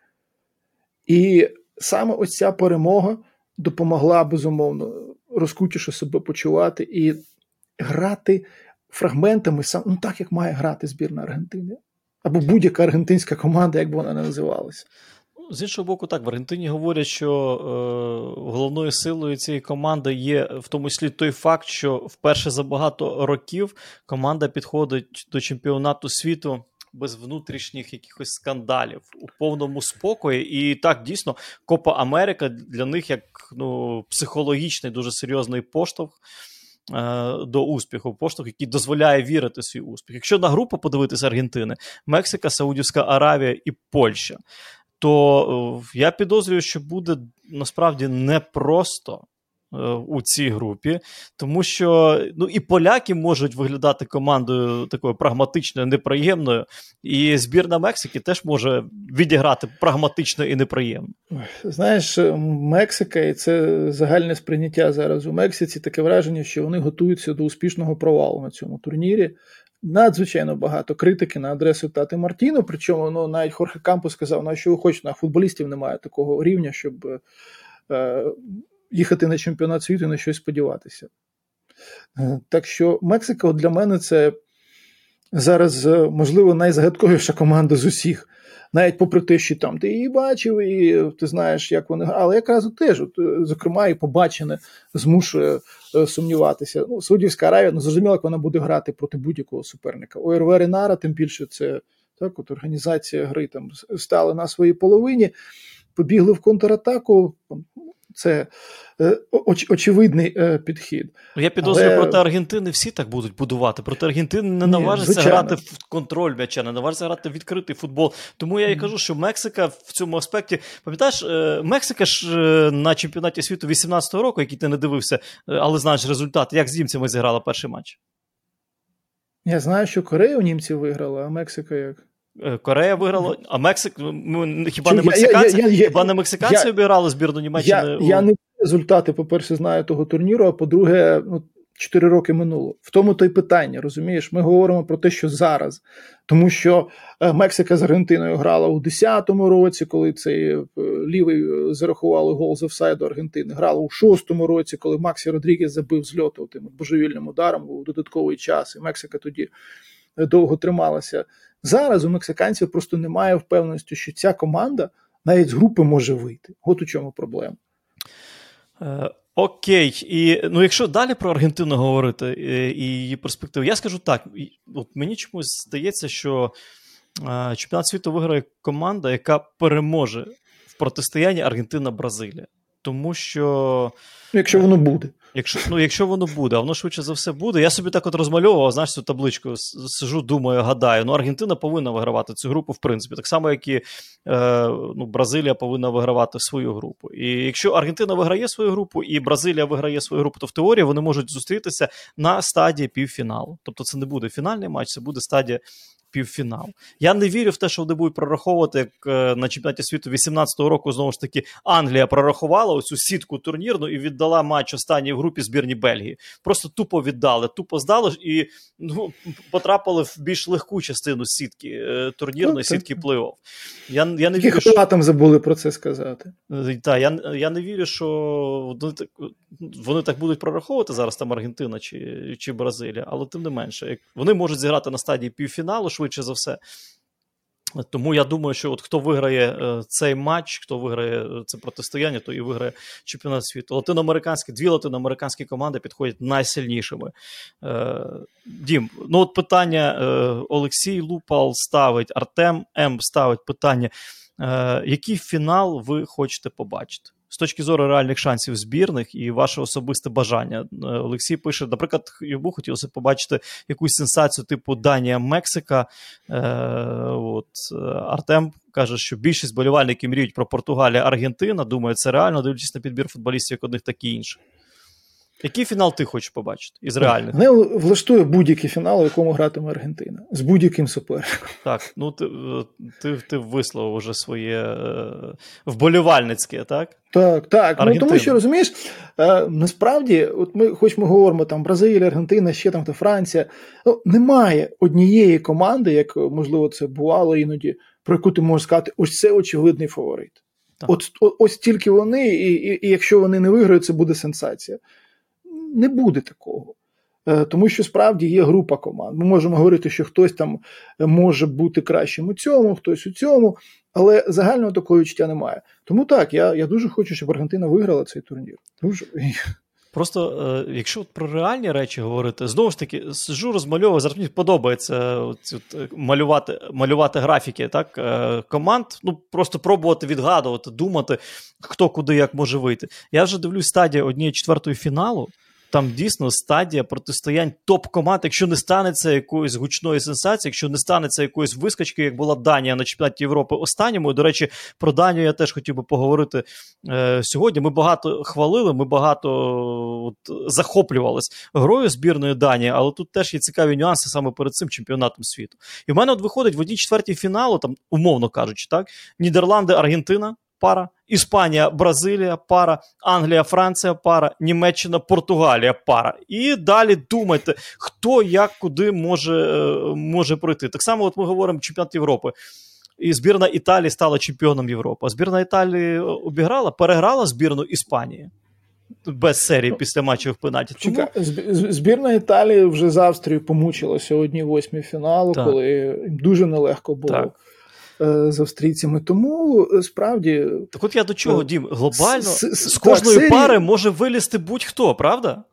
І саме ось ця перемога допомогла безумовно розкутіше себе почувати і грати фрагментами, ну так як має грати збірна Аргентини. Або будь-яка аргентинська команда, як би вона не називалася. З іншого боку, так в Аргентині говорять, що е, головною силою цієї команди є в тому числі той факт, що вперше за багато років команда підходить до чемпіонату світу. Без внутрішніх якихось скандалів у повному спокої. І так дійсно Копа Америка для них як ну, психологічний, дуже серйозний поштовх е, до успіху. Поштовх, який дозволяє вірити в свій успіх. Якщо на групу подивитися Аргентини, Мексика, Саудівська Аравія і Польща то е, я підозрюю, що буде насправді непросто у цій групі, тому що ну і поляки можуть виглядати командою такою прагматичною, неприємною, і збірна Мексики теж може відіграти прагматично і неприємно. Знаєш, Мексика і це загальне сприйняття зараз у Мексиці. Таке враження, що вони готуються до успішного провалу на цьому турнірі надзвичайно багато критики на адресу Тати Мартіно. Причому ну, навіть Хорхе Кампо сказав, ну, що ви хочете, на футболістів немає такого рівня, щоб е, їхати на чемпіонат світу і на щось сподіватися. Е, так що Мексика для мене це зараз, е, можливо, найзагадковіша команда з усіх навіть попри те, що там ти її бачив, і ти знаєш, як вони. Але якраз теж, от, е, зокрема, і побачене змушує е, сумніватися. Ну, Саудівська Аравія, ну зрозуміло, як вона буде грати проти будь-якого суперника. ОРВ Ренара, тим більше це так, от організація гри там стали на своїй половині, побігли в контратаку це е, оч, очевидний е, підхід. Я підозрюю, Але... проти Аргентини всі так будуть будувати. Проти Аргентини не наважиться грати в контроль м'яча, не наважиться грати в відкритий футбол. Тому я і кажу, що Мексика в цьому аспекті, пам'ятаєш, е, Мексика ж на чемпіонаті світу 18-го року, який ти не дивився, але знаєш результат, як з німцями зіграла перший матч. Я знаю, що Корея у німців виграла, а Мексика як? Е, Корея виграла, а Мексик ну, хіба не мексиканці я, я, я, хіба не мексиканці обіграли збірну Німеччини? Я, я не результати, по-перше, знаю того турніру, а по-друге, ну, 4 роки минуло. В тому то й питання, розумієш? Ми говоримо про те, що зараз. Тому що е, Мексика з Аргентиною грала у 10-му році, коли цей е, лівий зарахували гол з офсайду Аргентини. Грала у 6-му році, коли Максі Родрігес забив з льоту тим божевільним ударом у додатковий час, і Мексика тоді довго трималася. Зараз у мексиканців просто немає впевненості, що ця команда навіть з групи може вийти. От у чому проблема. Е, окей, і ну якщо далі про Аргентину говорити е, і її перспективу, я скажу так: от мені чомусь здається, що е, чемпіонат світу виграє команда, яка переможе в протистоянні Аргентина-Бразилія. Тому що. Якщо воно буде. Якщо ну, якщо воно буде, а воно швидше за все буде. Я собі так от розмальовував, знаєш, цю табличку сижу, думаю, гадаю. Ну, Аргентина повинна вигравати цю групу, в принципі. Так само, як і е, ну, Бразилія повинна вигравати свою групу. І якщо Аргентина виграє свою групу і Бразилія виграє свою групу, то в теорії вони можуть зустрітися на стадії півфіналу. Тобто це не буде фінальний матч, це буде стадія півфінал. Я не вірю в те, що вони будуть прораховувати як е, на чемпіонаті світу 18-го року. Знову ж таки, Англія прорахувала оцю сітку турнірну і віддала матч останній в групі збірні Бельгії. Просто тупо віддали, тупо здали і ну, потрапили в більш легку частину сітки е, турнірної ну, сітки плей-офф. Я я не вірю, що... там забули про це сказати. Е, так, я я не вірю, що вони так, вони так будуть прораховувати зараз там Аргентина чи чи Бразилія, але тим не менше, як вони можуть зіграти на стадії півфіналу швидше за все. Тому я думаю, що от хто виграє е, цей матч, хто виграє е, це протистояння, то і виграє чемпіонат світу. Латиноамериканські, дві латиноамериканські команди підходять найсильнішими. Е, Дім, ну от питання Олексій Лупал ставить, Артем М ставить питання: який фінал ви хочете побачити? З точки зору реальних шансів збірних і ваше особисте бажання. Е, Олексій пише, наприклад, йому хотілося побачити якусь сенсацію типу Данія, Мексика. Е, от, е, Артем каже, що більшість болівальників мріють про Португалію Аргентина. Думаю, це реально, дивлячись на підбір футболістів як одних, так і інших. Який фінал ти хочеш побачити із реальних? Не влаштує будь-який фінал, у якому гратиме Аргентина з будь-яким суперником. Так, ну ти ти, ти висловив уже своє е, вболівальницьке, так? Так, так. Ну тому що розумієш, е, насправді, от ми, хоч ми говоримо там Бразилія, Аргентина, ще там та Франція. Ну, немає однієї команди, як можливо це бувало іноді, про яку ти можеш сказати, ось це очевидний фаворит. От, от ось тільки вони, і, і, і якщо вони не виграють, це буде сенсація не буде такого. Е, тому що справді є група команд. Ми можемо говорити, що хтось там може бути кращим у цьому, хтось у цьому, але загального такого відчуття немає. Тому так, я я дуже хочу, щоб Аргентина виграла цей турнір. Дуже. Просто, е, якщо про реальні речі говорити, знову ж таки, сижу, розмальовую, зараз мені подобається е, малювати малювати графіки так, команд, ну просто пробувати відгадувати, думати, хто куди як може вийти. Я вже дивлюсь стадію однієї четвертої фіналу там дійсно стадія протистоянь топ-команд, якщо не станеться якоїсь гучної сенсації, якщо не станеться якоїсь вискочки, як була Данія на чемпіонаті Європи останньому. До речі, про Данію я теж хотів би поговорити е, сьогодні. Ми багато хвалили, ми багато от, захоплювались грою збірної Данії, але тут теж є цікаві нюанси саме перед цим чемпіонатом світу. І в мене от виходить в одній четвертій фіналу, там умовно кажучи, так Нідерланди, Аргентина пара, Іспанія, Бразилія, пара, Англія, Франція, пара, Німеччина, Португалія, пара. І далі думайте, хто як куди може е, може пройти. Так само, от ми говоримо чемпіонат Європи. І збірна Італії стала чемпіоном Європи. А збірна Італії обіграла, переграла збірну Іспанії. Без серії після матчів в пенальті. Тому... Збірна Італії вже з Австрією помучилася одній восьмій фіналу, так. коли дуже нелегко було. Так. Е, з австрійцями. Тому е, справді. Так от я до чого, е, Дім, глобально з, з кожної так, пари може вилізти будь-хто, правда?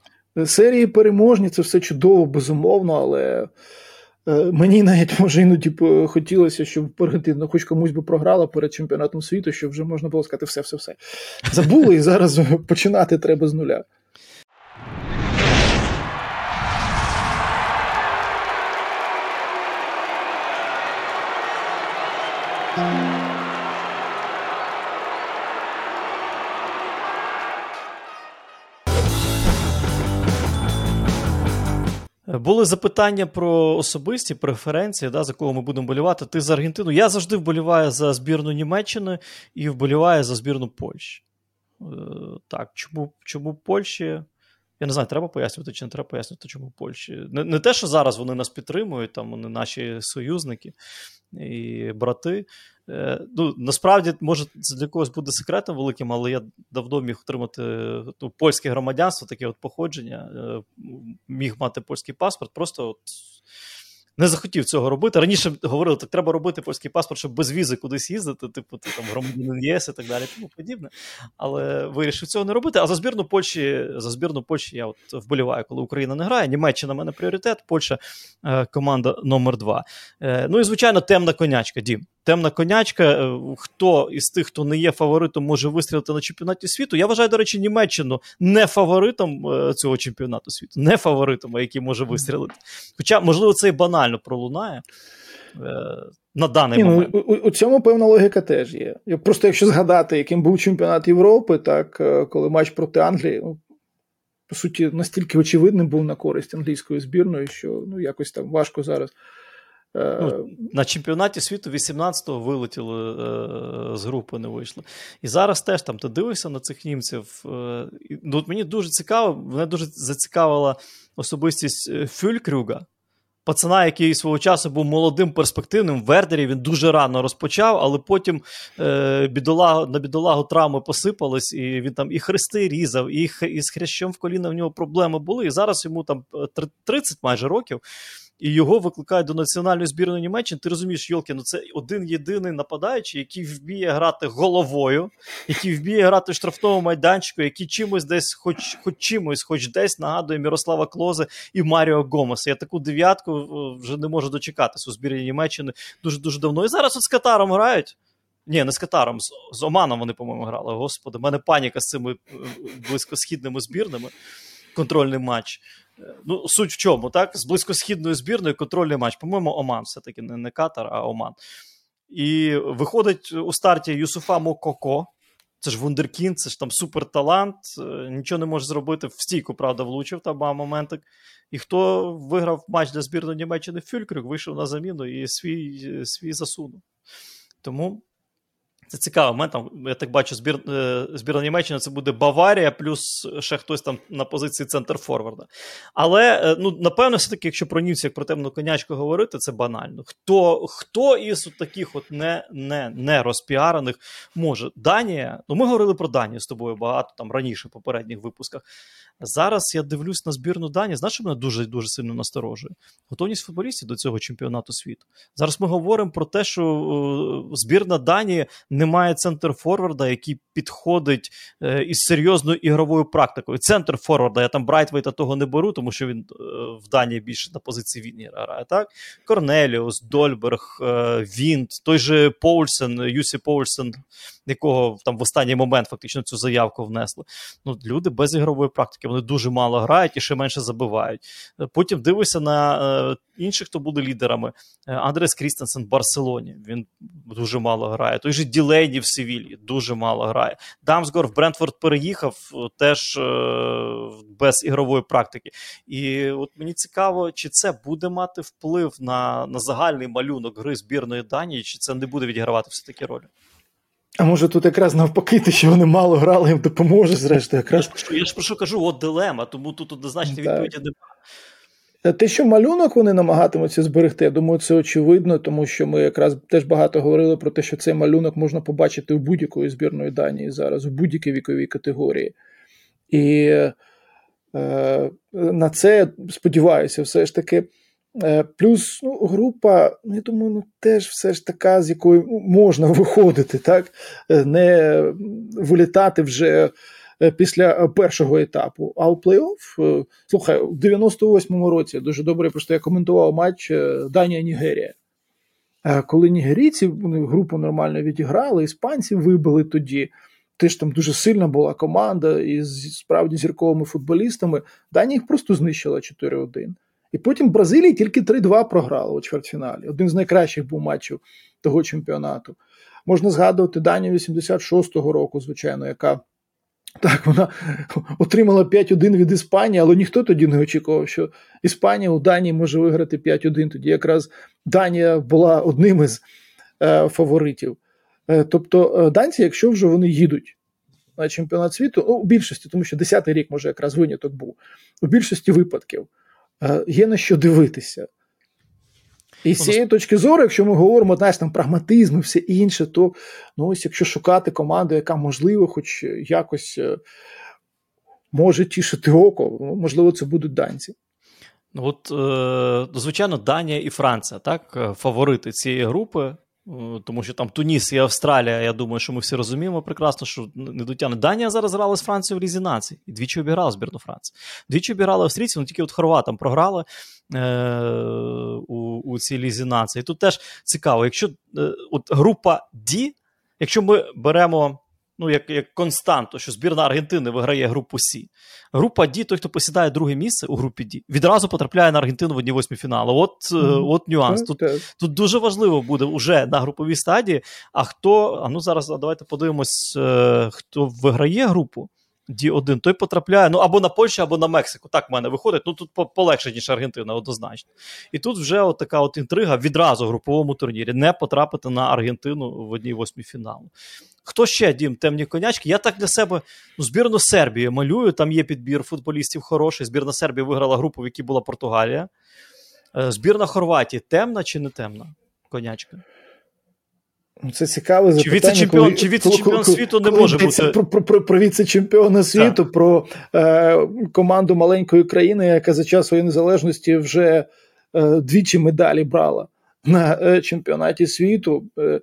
Серії переможні це все чудово, безумовно, але. Мені навіть може іноді хотілося, щоб Аргентина хоч комусь би програла перед чемпіонатом світу, щоб вже можна було сказати все-все-все. Забули, і зараз починати треба з нуля. Були запитання про особисті преференції, да, за кого ми будемо болівати. Ти за Аргентину. Я завжди вболіваю за збірну Німеччини і вболіваю за збірну Польщі. Е, так, чому чому Польщі? Я не знаю, треба пояснювати чи не треба пояснювати, чому Польщі. Не не те, що зараз вони нас підтримують, там вони наші союзники і брати. Е, ну, Насправді, може, це для когось буде секретом великим, але я давно міг отримати ну, польське громадянство, таке от походження, е, міг мати польський паспорт. Просто от не захотів цього робити. Раніше говорили, так треба робити польський паспорт, щоб без візи кудись їздити, типу ти там громадянин ЄС і так далі, тому подібне. Але вирішив цього не робити. А за збірну Польщі, за збірну Польщі я от вболіваю, коли Україна не грає. Німеччина в мене пріоритет, Польща е, команда номер два. Е, ну і звичайно, темна конячка. Дім. Темна конячка. Е, хто із тих, хто не є фаворитом, може вистрілити на чемпіонаті світу? Я вважаю, до речі, Німеччину не фаворитом цього чемпіонату світу, не фаворитом, який може вистрілити. Хоча, можливо, це і банально пролунає. Е, на даний Ні, ну. У, у цьому певна логіка теж є. Просто якщо згадати, яким був чемпіонат Європи, так коли матч проти Англії, ну, по суті, настільки очевидним був на користь англійської збірної, що ну, якось там важко зараз. Ну, На чемпіонаті світу 18-го вилетіли е, з групи, не вийшло. І зараз теж там ти дивишся на цих німців. Е, ну, Мені дуже цікаво, мене дуже зацікавила особистість е, Фюлькрюга, пацана, який свого часу був молодим перспективним в Вердері, він дуже рано розпочав, але потім е, бідолагу, на бідолагу травми посипались, і він там і хрести різав, і, і з хрящом в коліна в нього проблеми були. І зараз йому там 30 майже років і його викликають до національної збірної Німеччини. Ти розумієш, Йолки, ну це один єдиний нападаючий, який вміє грати головою, який вміє грати в штрафному майданчику, який чимось десь, хоч хоч чимось, хоч десь нагадує Мірослава Клозе і Маріо Гомеса. Я таку дев'ятку е, вже не можу дочекатися у збірні Німеччини дуже дуже давно. І зараз от з Катаром грають. Ні, не з Катаром, з, з Оманом вони, по-моєму, грали. Господи, в мене паніка з цими е, близькосхідними збірними. Контрольний матч. Ну, Суть в чому, так? З близькосхідною збірною контрольний матч. По-моєму, Оман, все-таки не, не Катар, а Оман. І виходить у старті Юсуфа Мококо. Це ж Вундеркін, це ж там суперталант, е, нічого не може зробити. В стійку, правда, влучив там моментик. І хто виграв матч для збірної Німеччини Фюлькрюк, вийшов на заміну і свій свій засунув. Тому це цікаво. Мен там, я так бачу, збір, е, збірна Німеччини це буде Баварія, плюс ще хтось там на позиції центр Форварда. Але е, ну, напевно, все-таки, якщо про німців як про темну конячку говорити, це банально. Хто хто із таких от не не, не розпіарених може? Данія, ну ми говорили про Данію з тобою багато там раніше в попередніх випусках. Зараз я дивлюсь на збірну Дані. Знаєш, що мене дуже дуже сильно насторожує? Готовність футболістів до цього чемпіонату світу. Зараз ми говоримо про те, що е, збірна Данії не має центр Форварда, який підходить е, із серйозною ігровою практикою. Центр Форварда, я там Брайтвейта того не беру, тому що він е, в Данії більше на позиції Вінніра грає. так? Корнеліус, Дольберг, Вінт, той же Поульсен, Юссуф Поульсен, якого там в останній момент фактично цю заявку внесли. Ну, Люди без ігрової практики вони дуже мало грають і ще менше забивають. Е, потім дивишся на е, інших, хто буде лідерами. Е, Андреас Крістенсен в Барселоні. Він дуже мало грає. Той же Ділейні в Севілії дуже мало грає. Дамсгорд в Брентфорд переїхав теж без ігрової практики. І от мені цікаво, чи це буде мати вплив на, на загальний малюнок гри збірної Данії, чи це не буде відігравати все таки роль. А може тут якраз навпаки, те, що вони мало грали, їм допоможе, зрештою. Якраз... Я ж про що кажу, от дилема, тому тут однозначно відповіді немає. Е, те, що малюнок вони намагатимуться зберегти, я думаю, це очевидно, тому що ми якраз теж багато говорили про те, що цей малюнок можна побачити у будь-якої збірної Данії зараз, у будь-якій віковій категорії. І е, на це сподіваюся, все ж таки. Е, плюс ну, група, ну, я думаю, ну, теж все ж така, з якою можна виходити, так? Е, не вилітати вже Е, після першого етапу. А у плей-офф, е, слухай, у 98-му році дуже добре, просто я коментував матч Данія-Нігерія. Коли нігерійці вони групу нормально відіграли, іспанці вибили тоді. Теж там дуже сильна була команда із справді зірковими футболістами. Данія їх просто знищила 4-1. І потім Бразилії тільки 3-2 програли у чвертьфіналі. Один з найкращих був матчів того чемпіонату. Можна згадувати Данію 86-го року, звичайно, яка так, вона отримала 5-1 від Іспанії, але ніхто тоді не очікував, що Іспанія у Данії може виграти 5-1. Тоді якраз Данія була одним із е, фаворитів. Е, тобто, е, данці, якщо вже вони їдуть на чемпіонат світу, ну, у більшості, тому що 10-й рік, може, якраз виняток був, у більшості випадків є на що дивитися. І з цієї точки зору, якщо ми говоримо знаєш, там прагматизм і все інше, то ну ось якщо шукати команду, яка можливо, хоч якось е, може тішити око, ну, можливо, це будуть данці. Ну, от, е, звичайно, Данія і Франція, так, е, фаворити цієї групи. Е, тому що там Туніс і Австралія, я думаю, що ми всі розуміємо прекрасно, що не дотягне. Данія зараз грала з Францією в Лізі нації і двічі обіграла збірну Франції. Двічі обіграли австрійці, ну тільки от хорватам програли е, у у цій лізі нації. Тут теж цікаво, якщо е, от група D, якщо ми беремо ну, як як константу, що збірна Аргентини виграє групу Сі. Група Ді, той, хто посідає друге місце у групі Ді, відразу потрапляє на Аргентину в одні восьмі фіналу. От mm-hmm. от нюанс. Тут тут дуже важливо буде вже на груповій стадії. А хто, а ну зараз давайте подивимось, е, хто виграє групу. Ді-1, той потрапляє ну або на Польщу, або на Мексику. Так в мене виходить. Ну тут полегше, ніж Аргентина, однозначно. І тут вже от така от інтрига відразу в груповому турнірі не потрапити на Аргентину в одній восьмій фіналу. Хто ще дім темні конячки? Я так для себе ну, збірну Сербії малюю. Там є підбір футболістів хороший. Збірна Сербії виграла групу, в якій була Португалія. Е, збірна Хорватії темна чи не темна конячка? Ну, це цікаве запитання. Чи віце-чемпіон чи віце-чемпіон світу не може бути? Про про, про, про віце-чемпіона світу, так. про е, команду маленької країни, яка за час своєї незалежності вже е, двічі медалі брала на е, чемпіонаті світу. Е,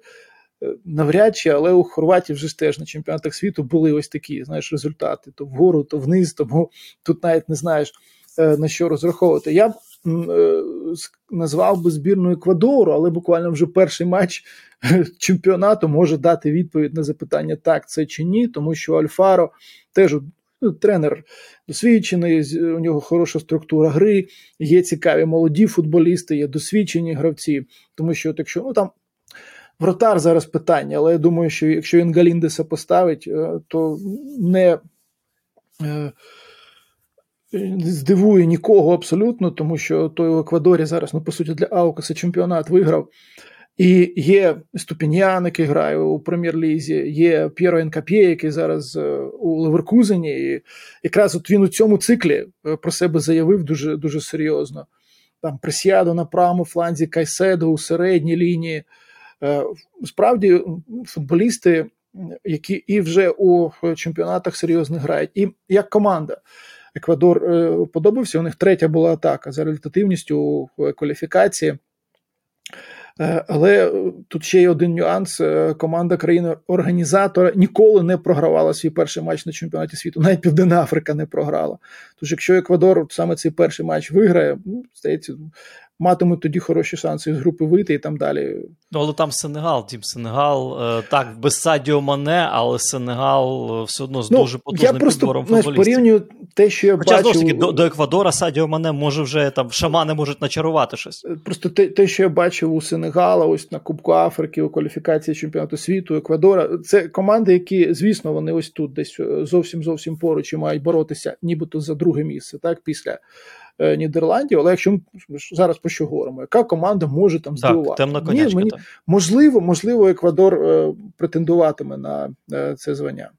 Е, навряд чи, але у Хорватії вже теж на чемпіонатах світу були ось такі знаєш, результати: то вгору, то вниз, тому тут навіть не знаєш е, на що розраховувати. Я б назвав би збірну Еквадору, але буквально вже перший матч чемпіонату може дати відповідь на запитання, так це чи ні, тому що Альфаро теж. Ну, тренер досвідчений, у нього хороша структура гри, є цікаві молоді футболісти, є досвідчені гравці. Тому що, от якщо ну там Вратар зараз питання, але я думаю, що якщо він Галіндеса поставить, е, то не е, здивує нікого абсолютно, тому що той у Еквадорі зараз, ну, по суті, для Аукаса чемпіонат виграв. І є Ступіньян, який грає у прем'єр-лізі, є П'єро Енкап'є, який зараз е, у Леверкузені. І якраз от він у цьому циклі про себе заявив дуже дуже серйозно. Там Пресіадо на правому фланзі, Кайседо у середній лінії. Е, справді футболісти, які і вже у чемпіонатах серйозно грають, і як команда. Еквадор е, подобався. У них третя була атака за результативністю кваліфікації. Е, але тут ще є один нюанс: команда країни-організатора ніколи не програвала свій перший матч на чемпіонаті світу. Навіть Південна Африка не програла. Тож, якщо Еквадор саме цей перший матч виграє, ну, здається, матимуть тоді хороші шанси з групи вийти і там далі. Ну, але там Сенегал, Дім Сенегал, е, так, без Садіо Мане, але Сенегал е, все одно з ну, дуже потужним я просто, підбором знаєш, порівнюю те, що я Хоча, бачу... знову ж таки, до, до Еквадора Садіо Мане може вже там шамани можуть начарувати щось. Е, просто те, те, що я бачив у Сенегала, ось на Кубку Африки, у кваліфікації чемпіонату світу, Еквадора, це команди, які, звісно, вони ось тут десь зовсім зовсім поруч і мають боротися, нібито за друге місце, так, після. Е, Нідерландів. Але якщо ми зараз про що говоримо, яка команда може там здивувати? Так, конячка, Ні, мені, можливо, можливо, Еквадор е, претендуватиме на е, це звання.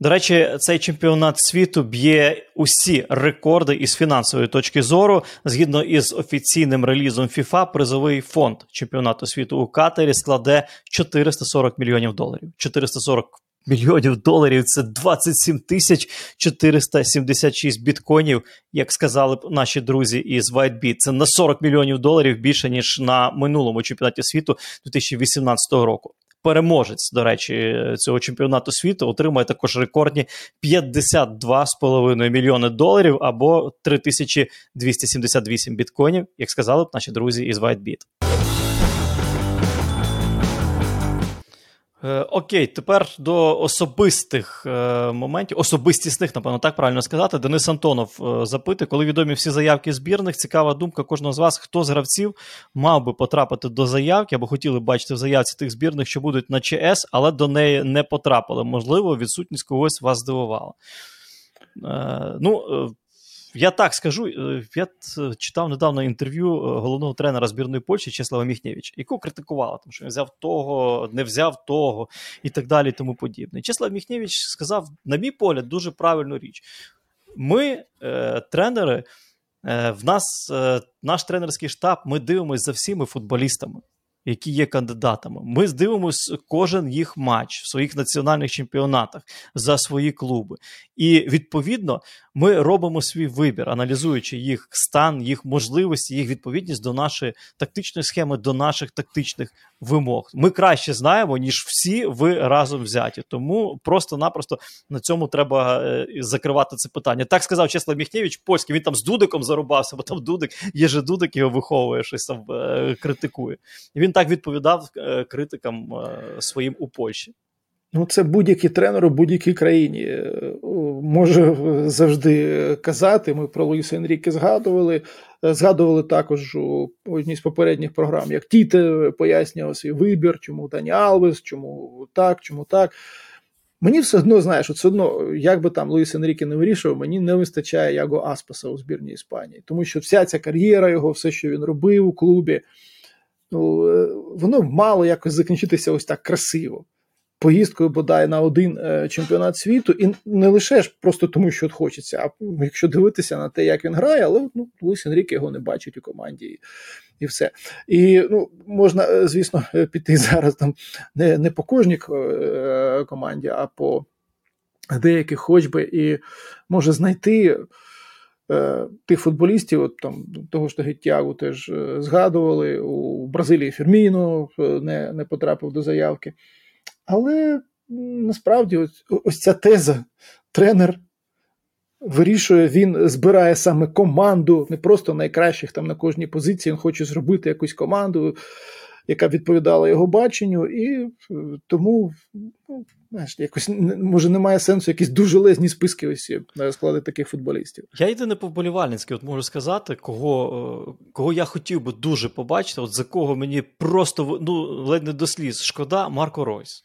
До речі, цей чемпіонат світу б'є усі рекорди із фінансової точки зору. Згідно із офіційним релізом FIFA, призовий фонд чемпіонату світу у Катері складе 440 мільйонів доларів. 440 мільйонів доларів це 27 тисяч 476 біткоїнів, як сказали б наші друзі із WhiteBit. Це на 40 мільйонів доларів більше, ніж на минулому чемпіонаті світу 2018 року. Переможець, до речі, цього чемпіонату світу отримує також рекордні 52,5 мільйони доларів або 3278 біткоїнів, як сказали б наші друзі із WhiteBit. Е, окей, тепер до особистих е, моментів, особистісних, напевно, так правильно сказати. Денис Антонов е, запитує, коли відомі всі заявки збірних. Цікава думка кожного з вас, хто з гравців мав би потрапити до заявки або хотіли бачити в заявці тих збірних, що будуть на ЧС, але до неї не потрапили. Можливо, відсутність когось вас здивувала. Е, ну, е, я так скажу, е, я читав недавно інтерв'ю е, головного тренера збірної Польщі Чеслава Міхнєвич, якого критикували, тому що він взяв того, не взяв того і так далі, і тому подібне. Чеслав Міхнєвич сказав, на мій погляд, дуже правильну річ. Ми, е, тренери, в нас наш тренерський штаб, ми дивимося за всіми футболістами. Які є кандидатами. Ми здивимось кожен їх матч в своїх національних чемпіонатах за свої клуби. І відповідно ми робимо свій вибір, аналізуючи їх стан, їх можливості, їх відповідність до нашої тактичної схеми, до наших тактичних вимог. Ми краще знаємо, ніж всі ви разом взяті. Тому просто-напросто на цьому треба е, закривати це питання. Так сказав Чеслав Міхнєвич, польський. Він там з Дудиком зарубався, бо там Дудик є же Дудик його виховує, щось там е, критикує. І він так відповідав е, критикам своїм у Польщі. Ну, це будь-який тренер у будь-якій країні е, може завжди казати. Ми про Луїса Енріке згадували. Е, згадували також у одній з попередніх програм, як Тіте пояснював свій вибір, чому Дані Алвес, чому так, чому так. Мені все одно, знаєш, все одно, як би там Луїс Енріке не вирішував, мені не вистачає Яго Аспаса у збірній Іспанії. Тому що вся ця кар'єра його, все, що він робив у клубі, ну, е, воно мало якось закінчитися ось так красиво поїздкою бодай на один е, чемпіонат світу, і не лише ж просто тому, що от хочеться, а якщо дивитися на те, як він грає, але ну, Луїс Енріке його не бачить у команді. І, і все. І ну, можна, е, звісно, піти зараз там не не по кожній е, команді, а по деяких хоч би, і може знайти. Тих футболістів, от там того ж Геттягу теж згадували у Бразилії Ферміно не не потрапив до заявки. Але насправді ось, ось ця теза, тренер вирішує, він збирає саме команду, не просто найкращих там на кожній позиції. Він хоче зробити якусь команду, яка відповідала його баченню, і е, тому ну, знаєш, якось може немає сенсу якісь дуже лезні списки ось на склади таких футболістів. Я єдине повболівальницький, от можу сказати, кого е, кого я хотів би дуже побачити, от за кого мені просто ну ледь не до сліз шкода, Марко Ройс.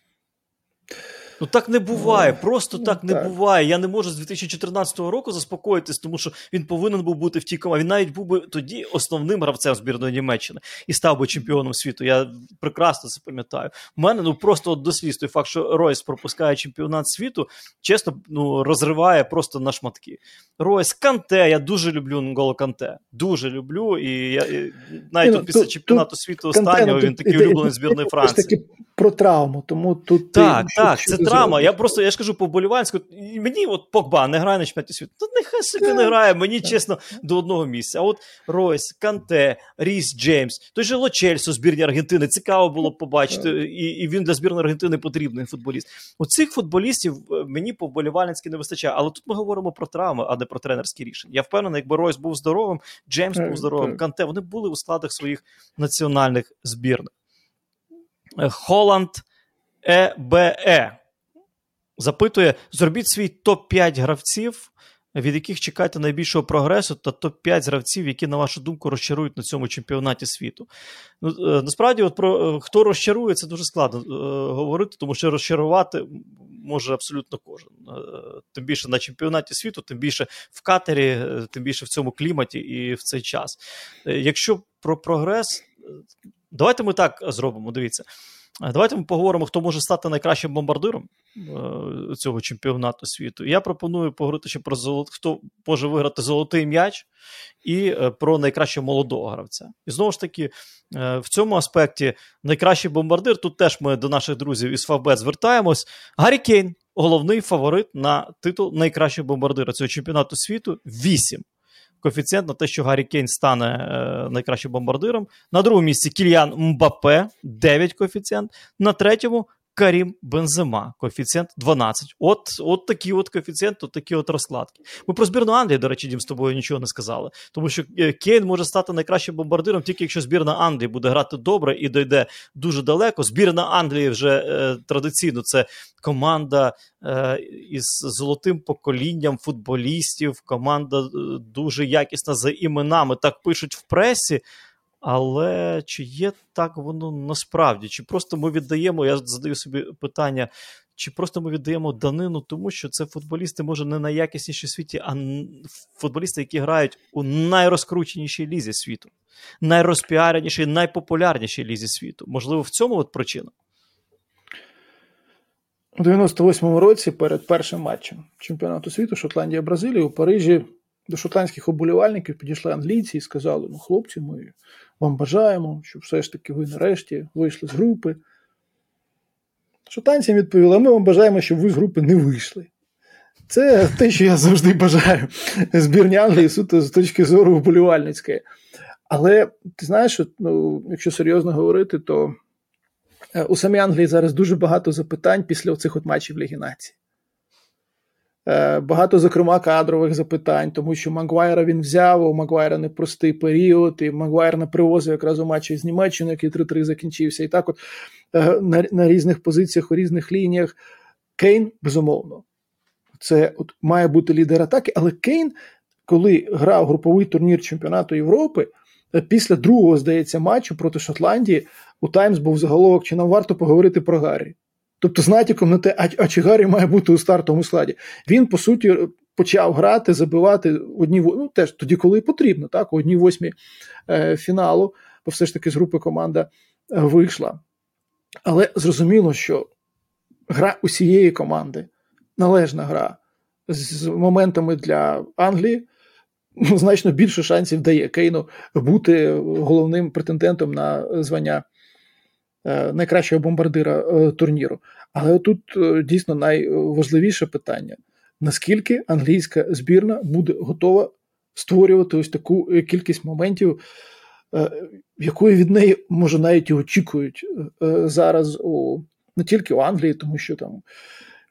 Ну так не буває, просто так не буває. Я не можу з 2014 року заспокоїтись, тому що він повинен був бути в тій команді. Він навіть був би тоді основним гравцем збірної Німеччини і став би чемпіоном світу. Я прекрасно це пам'ятаю. У мене ну просто от дослід той факт, що Ройс пропускає чемпіонат світу, чесно ну, розриває просто на шматки. Ройс Канте, я дуже люблю Нголо Канте. Дуже люблю. І я і навіть ну, тут після чемпіонату тут, світу останнього він такий улюблений збірної Франції. Про травму, тому тут так, так, це драма. Я просто я ж кажу по боліванську, мені от Погба не грає на чемпіонаті світу. Тут нехай собі не грає, мені чесно, до одного місця. А от Ройс, Канте, Ріс Джеймс, той же Лочельсо, збірні Аргентини. Цікаво було б побачити, і і він для збірної Аргентини потрібний футболіст. Оцих футболістів е, мені по вболівальницьки не вистачає. Але тут ми говоримо про травми, а не про тренерські рішення. Я впевнений, якби Ройс був здоровим, Джеймс був здоровим, Канте. Вони були у складах своїх національних збірних. Е, Холланд. ЕБЕ запитує: зробіть свій топ-5 гравців, від яких чекаєте найбільшого прогресу, та топ-5 гравців, які, на вашу думку, розчарують на цьому чемпіонаті світу. Ну, е, Насправді, от про е, хто розчарує, це дуже складно е, говорити, тому що розчарувати може абсолютно кожен. Тим більше на чемпіонаті світу, тим більше в катері, тим більше в цьому кліматі і в цей час. Якщо про прогрес, давайте ми так зробимо. Дивіться. Давайте ми поговоримо, хто може стати найкращим бомбардиром е, цього чемпіонату світу. Я пропоную поговорити ще про золот... хто може виграти золотий м'яч і е, про найкращого молодого гравця. І знову ж таки, е, в цьому аспекті найкращий бомбардир. Тут теж ми до наших друзів із Фавбет звертаємось. Гаррі Кейн, головний фаворит на титул найкращого бомбардира цього чемпіонату світу. 8 коефіцієнт на те, що Гаррі Кейн стане е, найкращим бомбардиром. На другому місці Кільян Мбапе, 9 коефіцієнт. На третьому Карім Бензема, коефіцієнт 12. От от такі от коефіцієнт, от такі от розкладки. Ми про збірну Англії, до речі, Дім, з тобою нічого не сказали. Тому що е, Кейн може стати найкращим бомбардиром, тільки якщо збірна Англії буде грати добре і дойде дуже далеко. Збірна Англії вже е, традиційно це команда е, із золотим поколінням футболістів, команда е, дуже якісна за іменами. Так пишуть в пресі. Але чи є так воно насправді? Чи просто ми віддаємо? Я задаю собі питання, чи просто ми віддаємо данину, тому що це футболісти, може, не найякісніші в світі, а футболісти, які грають у найрозкрученішій лізі світу, найрозпіаренішій, найпопулярнішій лізі світу. Можливо, в цьому от причина? У 98-му році перед першим матчем чемпіонату світу Шотландія Бразилія у Парижі до шотландських оболівальників підійшли англійці і сказали: ну, хлопці, ми вам бажаємо, щоб все ж таки ви нарешті вийшли з групи. Шотландцям відповіли: ми вам бажаємо, щоб ви з групи не вийшли. Це те, що я завжди бажаю збірні Англії суто з точки зору вболівальницької. Але ти знаєш, ну, якщо серйозно говорити, то е, у самій Англії зараз дуже багато запитань після цих от матчів Ліги Нації. Е, багато, зокрема, кадрових запитань, тому що Магуайра він взяв, у Магуайра непростий період, і Магуайр не привозив якраз у матчі з Німеччиною, який 3-3 закінчився. І так, от е, на на різних позиціях, у різних лініях. Кейн, безумовно, це от має бути лідер атаки, але Кейн, коли грав груповий турнір чемпіонату Європи, е, після другого, здається, матчу проти Шотландії у Таймс був заголовок, чи нам варто поговорити про Гаррі. Тобто, з натяком на те, а, а чи має бути у стартовому складі. Він, по суті, почав грати, забивати одні ну, теж тоді, коли потрібно, так, у одній восьмій е, фіналу, бо все ж таки з групи команда е, вийшла. Але зрозуміло, що гра усієї команди, належна гра з моментами для Англії. Ну, значно більше шансів дає Кейну бути головним претендентом на звання найкращого бомбардира е, турніру. Але тут е, дійсно найважливіше питання: наскільки англійська збірна буде готова створювати ось таку кількість моментів, якої від неї може навіть і очікують зараз у не тільки у Англії, тому що там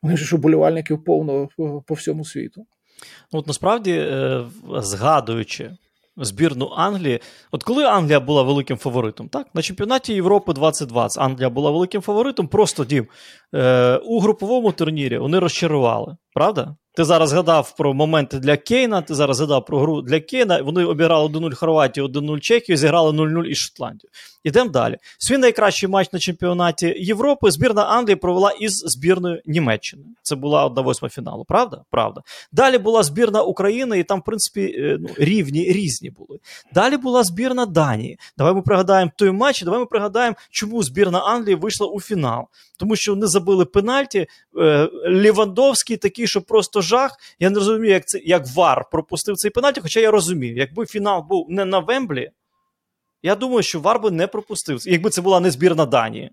вони ж уболівальників повно по всьому світу. Ну, От насправді, згадуючи збірну Англії. От коли Англія була великим фаворитом, так? На чемпіонаті Європи 2020 Англія була великим фаворитом, просто дім. Е, У груповому турнірі вони розчарували, правда? Ти зараз згадав про моменти для Кейна, ти зараз згадав про гру для Кейна. Вони обіграли 1-0 Хорватію, 1-0 Чехію, зіграли 0-0 із Шотландію. Ідемо далі. Свій найкращий матч на чемпіонаті Європи збірна Англії провела із збірною Німеччини. Це була одна восьма фіналу, правда? Правда. Далі була збірна України, і там, в принципі, е, ну, рівні різні були. Далі була збірна Данії. Давай ми пригадаємо той матч, давай ми пригадаємо, чому збірна Англії вийшла у фінал. Тому що вони забили пенальті. Е, Лівандовський такий, що просто жах. Я не розумію, як це як Вар пропустив цей пенальті, хоча я розумію, якби фінал був не на Вемблі, я думаю, що Вар би не пропустив. Якби це була не збірна Данії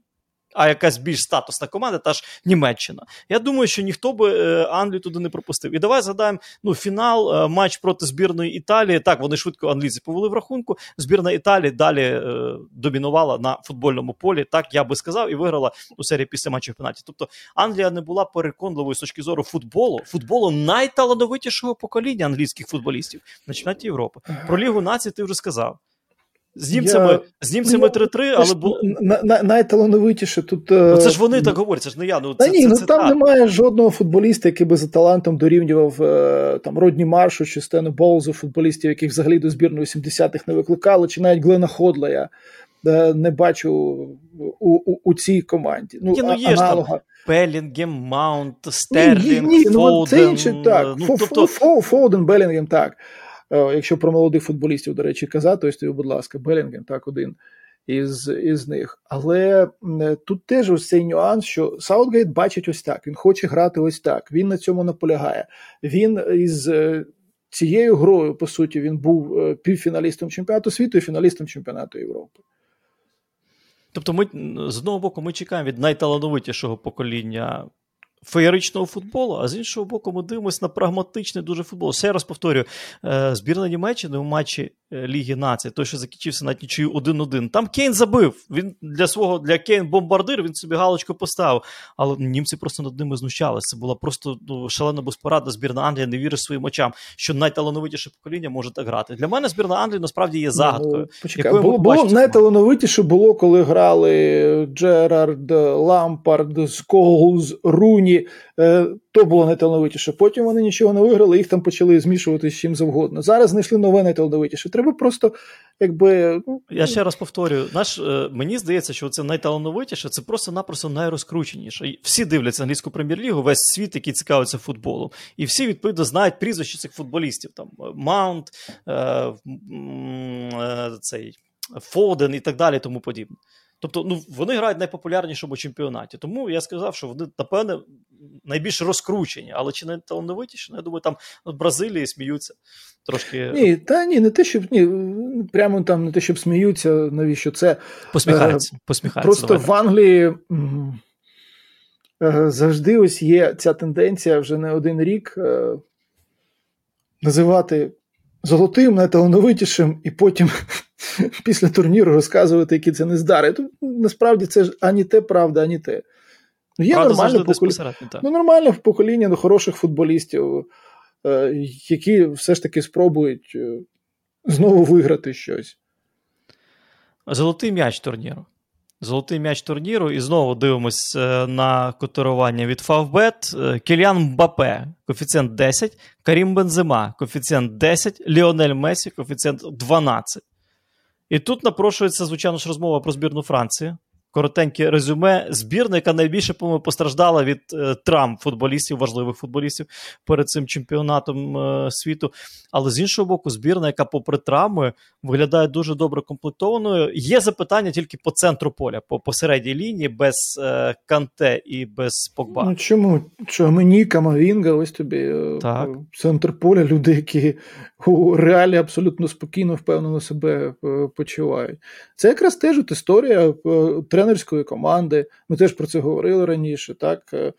а якась більш статусна команда, та ж Німеччина. Я думаю, що ніхто би е, Англію туди не пропустив. І давай згадаємо ну, фінал, е, матч проти збірної Італії. Так, вони швидко англійці повели в рахунку. Збірна Італії далі е, домінувала на футбольному полі. Так я би сказав, і виграла у серії після матчів пенальті. Тобто Англія не була переконливою з точки зору футболу, футболу найталановитішого покоління англійських футболістів на чемпіонаті Європи. Про Лігу нації ти вже сказав. З німцями я... з німцями 3-3, але було на, на, найталановитіше тут. Ну, Це ж вони так говорять, це ж не я. Ну, це, Та ні, це, ну це там немає жодного футболіста, який би за талантом дорівнював е, там Родні Маршу чи Стену Боулзу, футболістів, яких взагалі до збірної 70-х не викликали, чи навіть Глена Ходдла е, не бачу у у, у цій команді. Ну, Ні, ну є аналога. ж там Белінгем, Маунт, Стерлінг, ні, ні, ні, Фоуден. Ну, це інше, так. Ну, тобто... Фоуден, Белінгем, так. Е, якщо про молодих футболістів, до речі, казати, то, будь ласка, Белінгем, так, один із, із них. Але е, тут теж ось цей нюанс, що Саутгейт бачить ось так, він хоче грати ось так, він на цьому наполягає. Він із е, цією грою, по суті, він був півфіналістом чемпіонату світу і фіналістом чемпіонату Європи. Тобто, ми з одного боку ми чекаємо від найталановитішого покоління феєричного футболу, а з іншого боку, ми дивимося на прагматичний дуже футбол. Ще раз повторюю, е, збірна Німеччини у матчі е, Ліги Нації, той, що закінчився на нічию 1-1. Там Кейн забив. Він для свого для Кейн бомбардир, він собі галочку поставив. Але німці просто над ними знущалися. Це була просто ну, шалена безпорадна збірна Англія, не вірить своїм очам, що найталановитіше покоління може так грати. Для мене збірна Англії насправді є загадкою. Ну, почекай, було, було найталановитіше було, коли грали Джерард, Лампард, Сколз, Руні. Е, то було найталановитіше. Потім вони нічого не виграли, їх там почали змішувати з чим завгодно. Зараз знайшли нове найталановитіше. Треба просто, якби. Ну, Я ще раз повторюю, наш, е, мені здається, що це найталановитіше, це просто-напросто найрозкрученіше. Всі дивляться англійську прем'єр-лігу, весь світ, який цікавиться футболом. І всі, відповідно, знають прізвища цих футболістів. Там Маунт, е, е, цей Фоден і так далі, тому подібне. Тобто, ну вони грають в найпопулярнішому чемпіонаті. Тому я сказав, що вони, напевне, найбільш розкручені, але чи не талановитіші? Ну, я думаю, там в Бразилії сміються трошки. Ні, та ні, не те, щоб ні, прямо там не те, щоб сміються, навіщо це. Посміхаються. посміхаються Просто давай. в Англії е, завжди ось є ця тенденція вже не один рік е, називати золотим, найталановитішим, і потім після турніру розказувати, які це нездари. Тут насправді це ж ані те правда, ані те. Ну, Є Правда, нормальне покоління. Ну, нормальне покоління до хороших футболістів, е, які все ж таки спробують е, знову виграти щось. Золотий м'яч турніру. Золотий м'яч турніру. І знову дивимось е, на котирування від Фавбет. Кіліан Мбапе, коефіцієнт 10, Карім Бензема, коефіцієнт 10, Ліонель Месі, коефіцієнт 12. І тут напрошується, звичайно ж, розмова про збірну Франції. Коротеньке резюме. Збірна, яка найбільше по-моєму, постраждала від е, травм футболістів, важливих футболістів перед цим чемпіонатом е, світу. Але з іншого боку, збірна, яка, попри травми, виглядає дуже добре комплектованою. Є запитання тільки по центру поля, по посередній лінії, без е, Канте і без Погба. Ну чому? Що мені Камавінга, ось тобі е, Так. центр поля, люди, які у реалі абсолютно спокійно, впевнено себе е, почувають. Це якраз теж от історія е, тренерської команди. Ми теж про це говорили раніше, так е,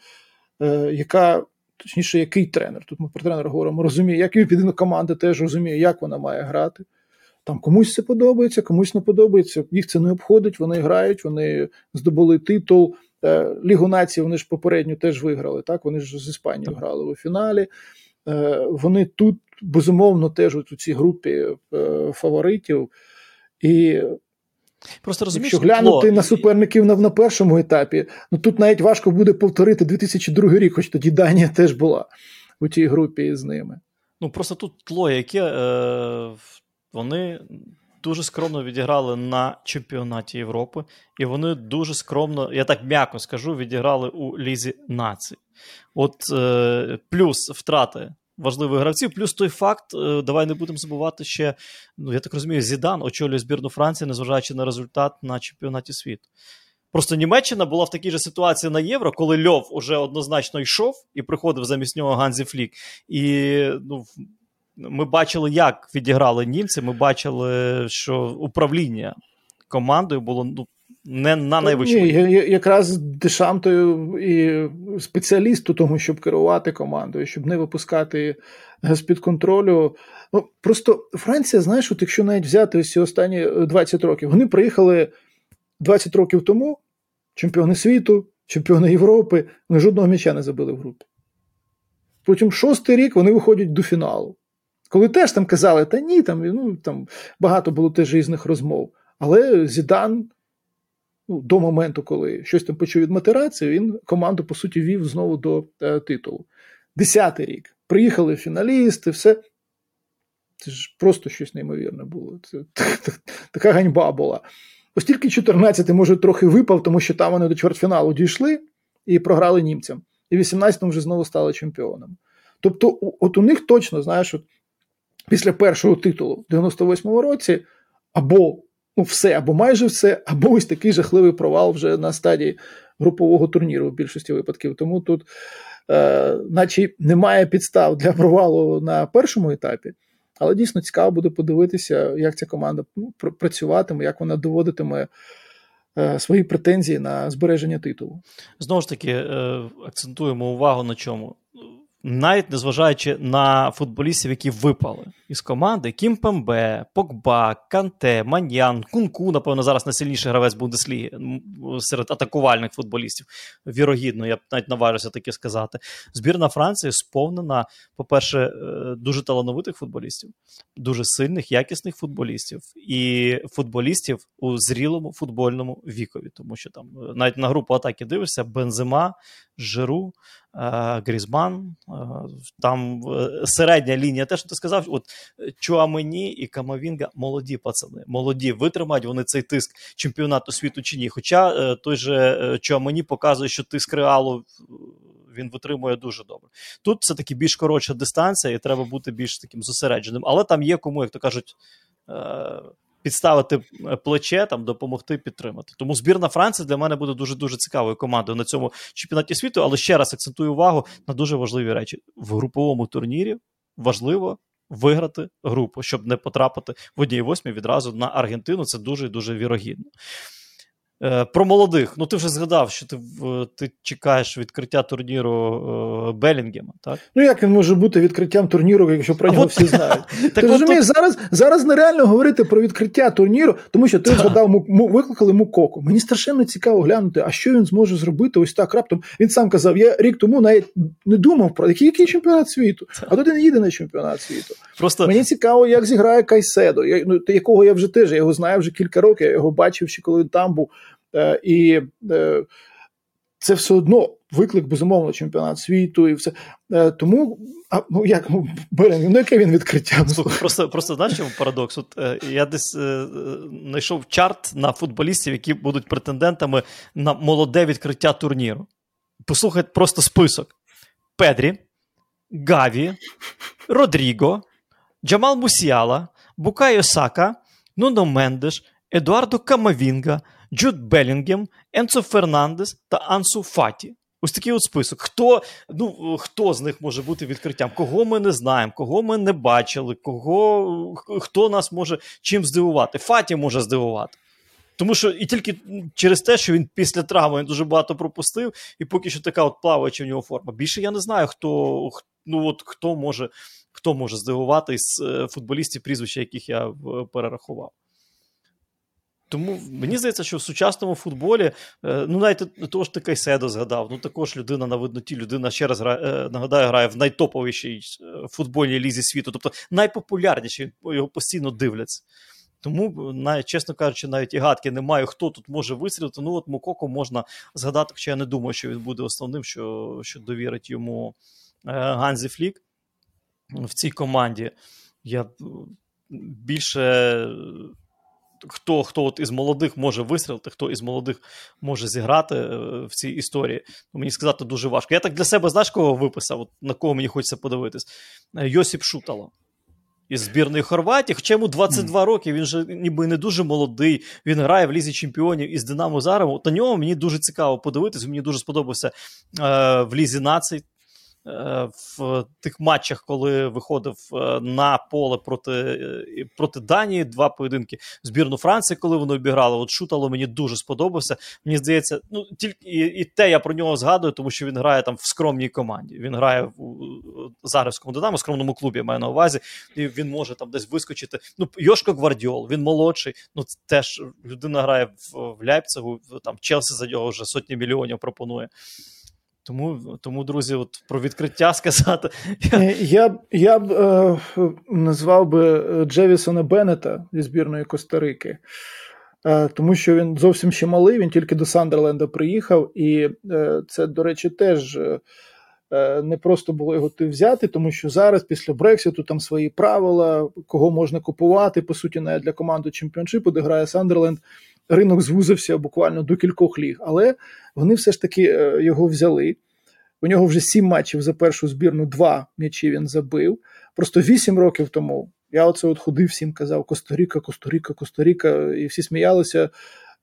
яка. Точніше, який тренер? Тут ми про тренера говоримо, розуміє, як і відповідно команда теж розуміє, як вона має грати. Там комусь це подобається, комусь не подобається. Їх це не обходить, вони грають, вони здобули титул. Лігу націй вони ж попередньо теж виграли. Так, вони ж з Іспанією Так. грали у фіналі. Е, Вони тут безумовно теж у цій групі е, фаворитів. І Просто розумієш, якщо глянути Тло, на суперників на, на першому етапі, ну тут навіть важко буде повторити 2002 рік, хоч тоді Данія теж була у тій групі з ними. Ну просто тут тло, яке е, вони дуже скромно відіграли на чемпіонаті Європи, і вони дуже скромно, я так м'яко скажу, відіграли у Лізі націй. От е, плюс втрати важливих гравців, плюс той факт, е, давай не будемо забувати ще, ну я так розумію, Зідан очолює збірну Франції, незважаючи на результат на чемпіонаті світу. Просто Німеччина була в такій же ситуації на євро, коли Льов уже однозначно йшов і приходив замість нього Ганзі Флік. І ну, ми бачили, як відіграли німці. Ми бачили, що управління командою було ну, не на найвищому. Ні, якраз Дешам то і спеціаліст у тому, щоб керувати командою, щоб не випускати з-під контролю. Ну, просто Франція, знаєш, от якщо навіть взяти ось ці останні е, 20 років, вони приїхали 20 років тому, чемпіони світу, чемпіони Європи, вони жодного м'яча не забили в групі. Потім шостий рік вони виходять до фіналу. Коли теж там казали, та ні, там, ну, там багато було теж різних розмов. Але Зідан ну, до моменту, коли щось там почув від матерації, він команду, по суті, вів знову до е, титулу. Десятий рік. Приїхали фіналісти, все. Це ж просто щось неймовірне було. Це така ганьба була. Ось тільки 14-й, може, трохи випав, тому що там вони до чвертьфіналу дійшли і програли німцям. І в 18-му вже знову стали чемпіонами. Тобто, от у них точно, знаєш, от після першого титулу в 98-му році або ну, все, або майже все, або ось такий жахливий провал вже на стадії групового турніру в більшості випадків. Тому тут, е, наче немає підстав для провалу на першому етапі, але дійсно цікаво буде подивитися, як ця команда ну, працюватиме, як вона доводитиме е, свої претензії на збереження титулу. Знову ж таки, е, акцентуємо увагу на чому. Навіть незважаючи на футболістів, які випали із команди: Кім Пембе, Погба, Канте, Маньян, Кунку, напевно, зараз найсильніший гравець Бундесліги серед атакувальних футболістів. Вірогідно, я б навіть наважився таке сказати. Збірна Франції сповнена, по-перше, е, дуже талановитих футболістів, дуже сильних, якісних футболістів і футболістів у зрілому футбольному вікові, тому що там е, навіть на групу атаки дивишся: Бензема, Жиру, Грізман. е, Там е, середня лінія, те, що ти сказав, от е, Чуамені і Камавінга молоді пацани, молоді, витримають вони цей тиск чемпіонату світу чи ні. Хоча е, той же е, Чуамені показує, що тиск реалу е, він витримує дуже добре. Тут все таки більш коротша дистанція, і треба бути більш таким зосередженим. Але там є кому, як то кажуть, е, підставити е, плече, там допомогти підтримати. Тому збірна Франції для мене буде дуже дуже цікавою командою на цьому чемпіонаті світу. Але ще раз акцентую увагу на дуже важливі речі в груповому турнірі. Важливо виграти групу, щоб не потрапити в одній восьмій відразу на Аргентину. Це дуже дуже вірогідно. Е, про молодих. Ну, ти вже згадав, що ти ти чекаєш відкриття турніру е, Белінгема, так? Ну, як він може бути відкриттям турніру, якщо про нього всі знають? Ти розумієш, зараз зараз нереально говорити про відкриття турніру, тому що ти згадав, викликали Мукоку. Мені страшенно цікаво глянути, а що він зможе зробити ось так раптом. Він сам казав, я рік тому навіть не думав про який, який чемпіонат світу, а тут він їде на чемпіонат світу. Просто Мені цікаво, як зіграє Кайседо, ну, якого я вже теж я його знаю вже кілька років, я його бачив ще коли він там був. Е, і е, це все одно виклик безумовно чемпіонат світу і все. Е, тому а, ну як ну, Белінгем, ну яке він відкриття? Слухай, Просто просто знаєш, чому парадокс? От я десь знайшов чарт на футболістів, які будуть претендентами на молоде відкриття турніру. Послухай просто список: Педрі, Гаві, Родріго, Джамал Мусіала, Букайо Сака, Нуно Мендеш, Едуардо Камавінга, Джуд Белінгем, Енцо Фернандес та Ансу Фаті. Ось такий от список. Хто ну, хто з них може бути відкриттям? Кого ми не знаємо, кого ми не бачили, кого, хто нас може чим здивувати? Фаті може здивувати. Тому що і тільки через те, що він після травми він дуже багато пропустив, і поки що така от плаваюча в нього форма. Більше я не знаю, хто ну, от, хто може хто може здивувати з е, футболістів, прізвища, яких я е, перерахував. Тому мені здається, що в сучасному футболі, е, ну навіть того ж ти Кайседо згадав, ну також людина на видноті, людина ще раз грає, е, нагадаю, грає в найтоповішій е, футбольній лізі світу, тобто найпопулярніший, його постійно дивляться. Тому, чесно кажучи, навіть і гадки немає, хто тут може вистрілити. Ну, от Мококо можна згадати, хоча я не думаю, що він буде основним, що що довірить йому Ганзі Флік в цій команді. Я більше хто хто от із молодих може вистрілити, хто із молодих може зіграти е, в цій історії. Ну, Мені сказати дуже важко. Я так для себе знаєш, кого виписав, от на кого мені хочеться подивитись? Е, Йосип Шутало. Із збірної Хорватії, хоча йому 22 mm. роки, він же ніби не дуже молодий. Він грає в лізі чемпіонів із Динамо Заревом. На нього мені дуже цікаво подивитись. Мені дуже сподобався е, в Лізі націй. Е, в тих матчах, коли виходив е, на поле проти е, проти Данії, два поєдинки збірну Франції, коли вони обіграли. От Шутало мені дуже сподобався. Мені здається, ну тільки і, і те я про нього згадую, тому що він грає там в скромній команді. Він грає в Заревському Динамо, скромному клубі я маю на увазі, і він може там десь вискочити. Ну, Йошко Гвардіол, він молодший. Ну теж людина грає в, в Ляйпцигу, там Челсі за нього вже сотні мільйонів пропонує. Тому, тому, друзі, от про відкриття сказати. Е, я я б е, назвав би е, Джевісона Беннета зі збірної Коста-Рики, е, тому що він зовсім ще малий, він тільки до Сандерленда приїхав, і е, це, до речі, теж е, не просто було його взяти, тому що зараз, після Брекситу, там свої правила, кого можна купувати, по суті, навіть для команди чемпіоншипу, де грає Сандерленд ринок звузився буквально до кількох ліг, але вони все ж таки е, його взяли. У нього вже сім матчів за першу збірну, два м'ячі він забив. Просто вісім років тому я оце от ходив всім казав Коста-Ріка, Коста-Ріка, Коста-Ріка, і всі сміялися.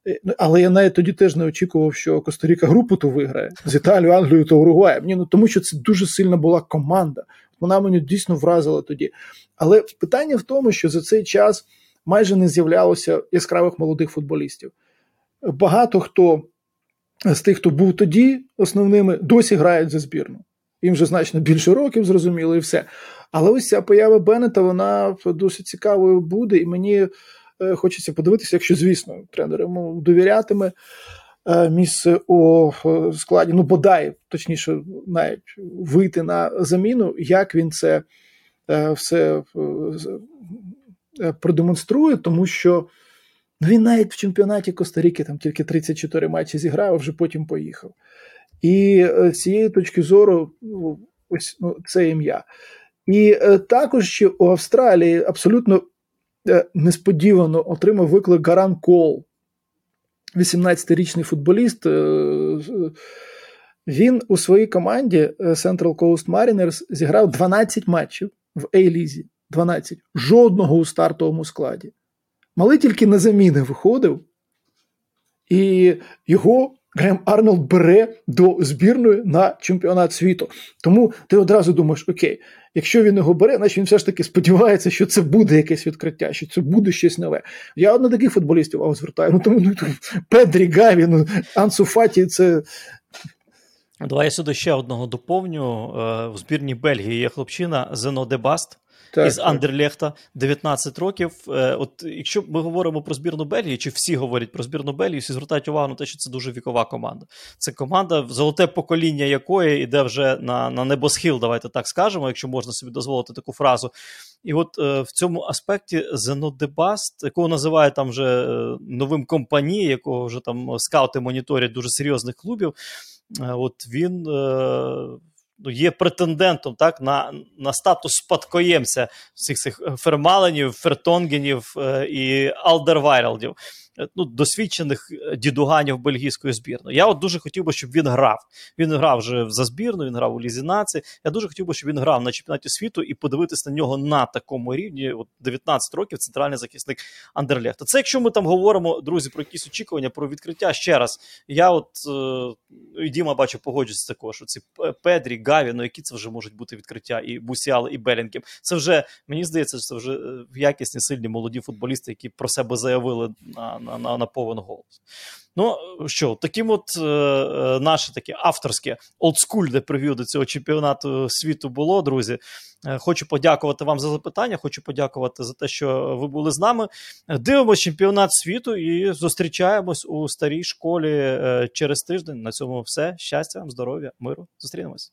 Е, ну, але я навіть тоді теж не очікував, що Коста-Ріка групу то виграє з Італією, Англією та Уругваєм. Ні, ну тому що це дуже сильна була команда. Вона мені дійсно вразила тоді. Але питання в тому, що за цей час майже не з'являлося яскравих молодих футболістів. Багато хто з тих, хто був тоді основними, досі грають за збірну. Їм вже значно більше років, зрозуміло, і все. Але ось ця поява Беннета, вона досить цікавою буде, і мені е, хочеться подивитися, якщо, звісно, тренер йому довірятиме е, місце у складі, ну бодай, точніше, навіть вийти на заміну, як він це е, все продемонструє, тому що він навіть в чемпіонаті Коста-Ріки там тільки 34 матчі зіграв, а вже потім поїхав. І з е, цієї точки зору, ну, ось ну, це ім'я. І е, також ще у Австралії абсолютно несподівано отримав виклик Гаран Кол, 18-річний футболіст. Він у своїй команді Central Coast Mariners зіграв 12 матчів в A-лізі. 12. Жодного у стартовому складі. Малий тільки на заміни виходив, і його Грем Арнолд бере до збірної на чемпіонат світу. Тому ти одразу думаєш, окей, якщо він його бере, значить він все ж таки сподівається, що це буде якесь відкриття, що це буде щось нове. Я на таких футболістів увагу звертаю. Ну тому ну, Педрі Гаві, ну, Ансу це. Давай я сюди ще одного доповню. Е, в збірній Бельгії є хлопчина Зено Дебаст Так, із так. Андерлехта 19 років. Е, От якщо ми говоримо про збірну Бельгії, чи всі говорять про збірну Бельгії, всі звертають увагу на те, що це дуже вікова команда. Це команда, золоте покоління якої йде вже на, на небосхил, давайте так скажемо, якщо можна собі дозволити таку фразу. І от е, в цьому аспекті Зено Дебаст, якого називають там вже е, новим Компані, якого вже там скаути моніторять дуже серйозних клубів. Е, От він е, ну, є претендентом так, на, на статус спадкоємця всіх цих Фермаленів, Фертонгенів е, і Алдервайралдів, е, ну, досвідчених е, дідуганів бельгійської збірної. Я от дуже хотів би, щоб він грав. Він грав вже за збірну, він грав у Лізі нації. Я дуже хотів би, щоб він грав на чемпіонаті світу і подивитись на нього на такому рівні. От 19 років центральний захисник Андерлехта. Це якщо ми там говоримо, друзі, про якісь очікування, про відкриття ще раз. Я от е, і Діма бачу, погоджується також, що ці Педрі, Гаві, ну які це вже можуть бути відкриття, і Бусіал, і Белінгем. Це вже мені здається, це вже е, якісні, сильні молоді футболісти, які про себе заявили на, на, на, на повен голос. Ну що, таким от е, е, наше таке авторське олдскульне прев'ю до цього чемпіонату світу було, друзі. Е, Хочу подякувати вам за запитання. Хочу подякувати за те, що ви були з нами. Дивимось чемпіонат світу і зустрічаємось у старій школі е, через тиждень. На цьому все. Щастя вам, здоров'я, миру. Зустрінемось.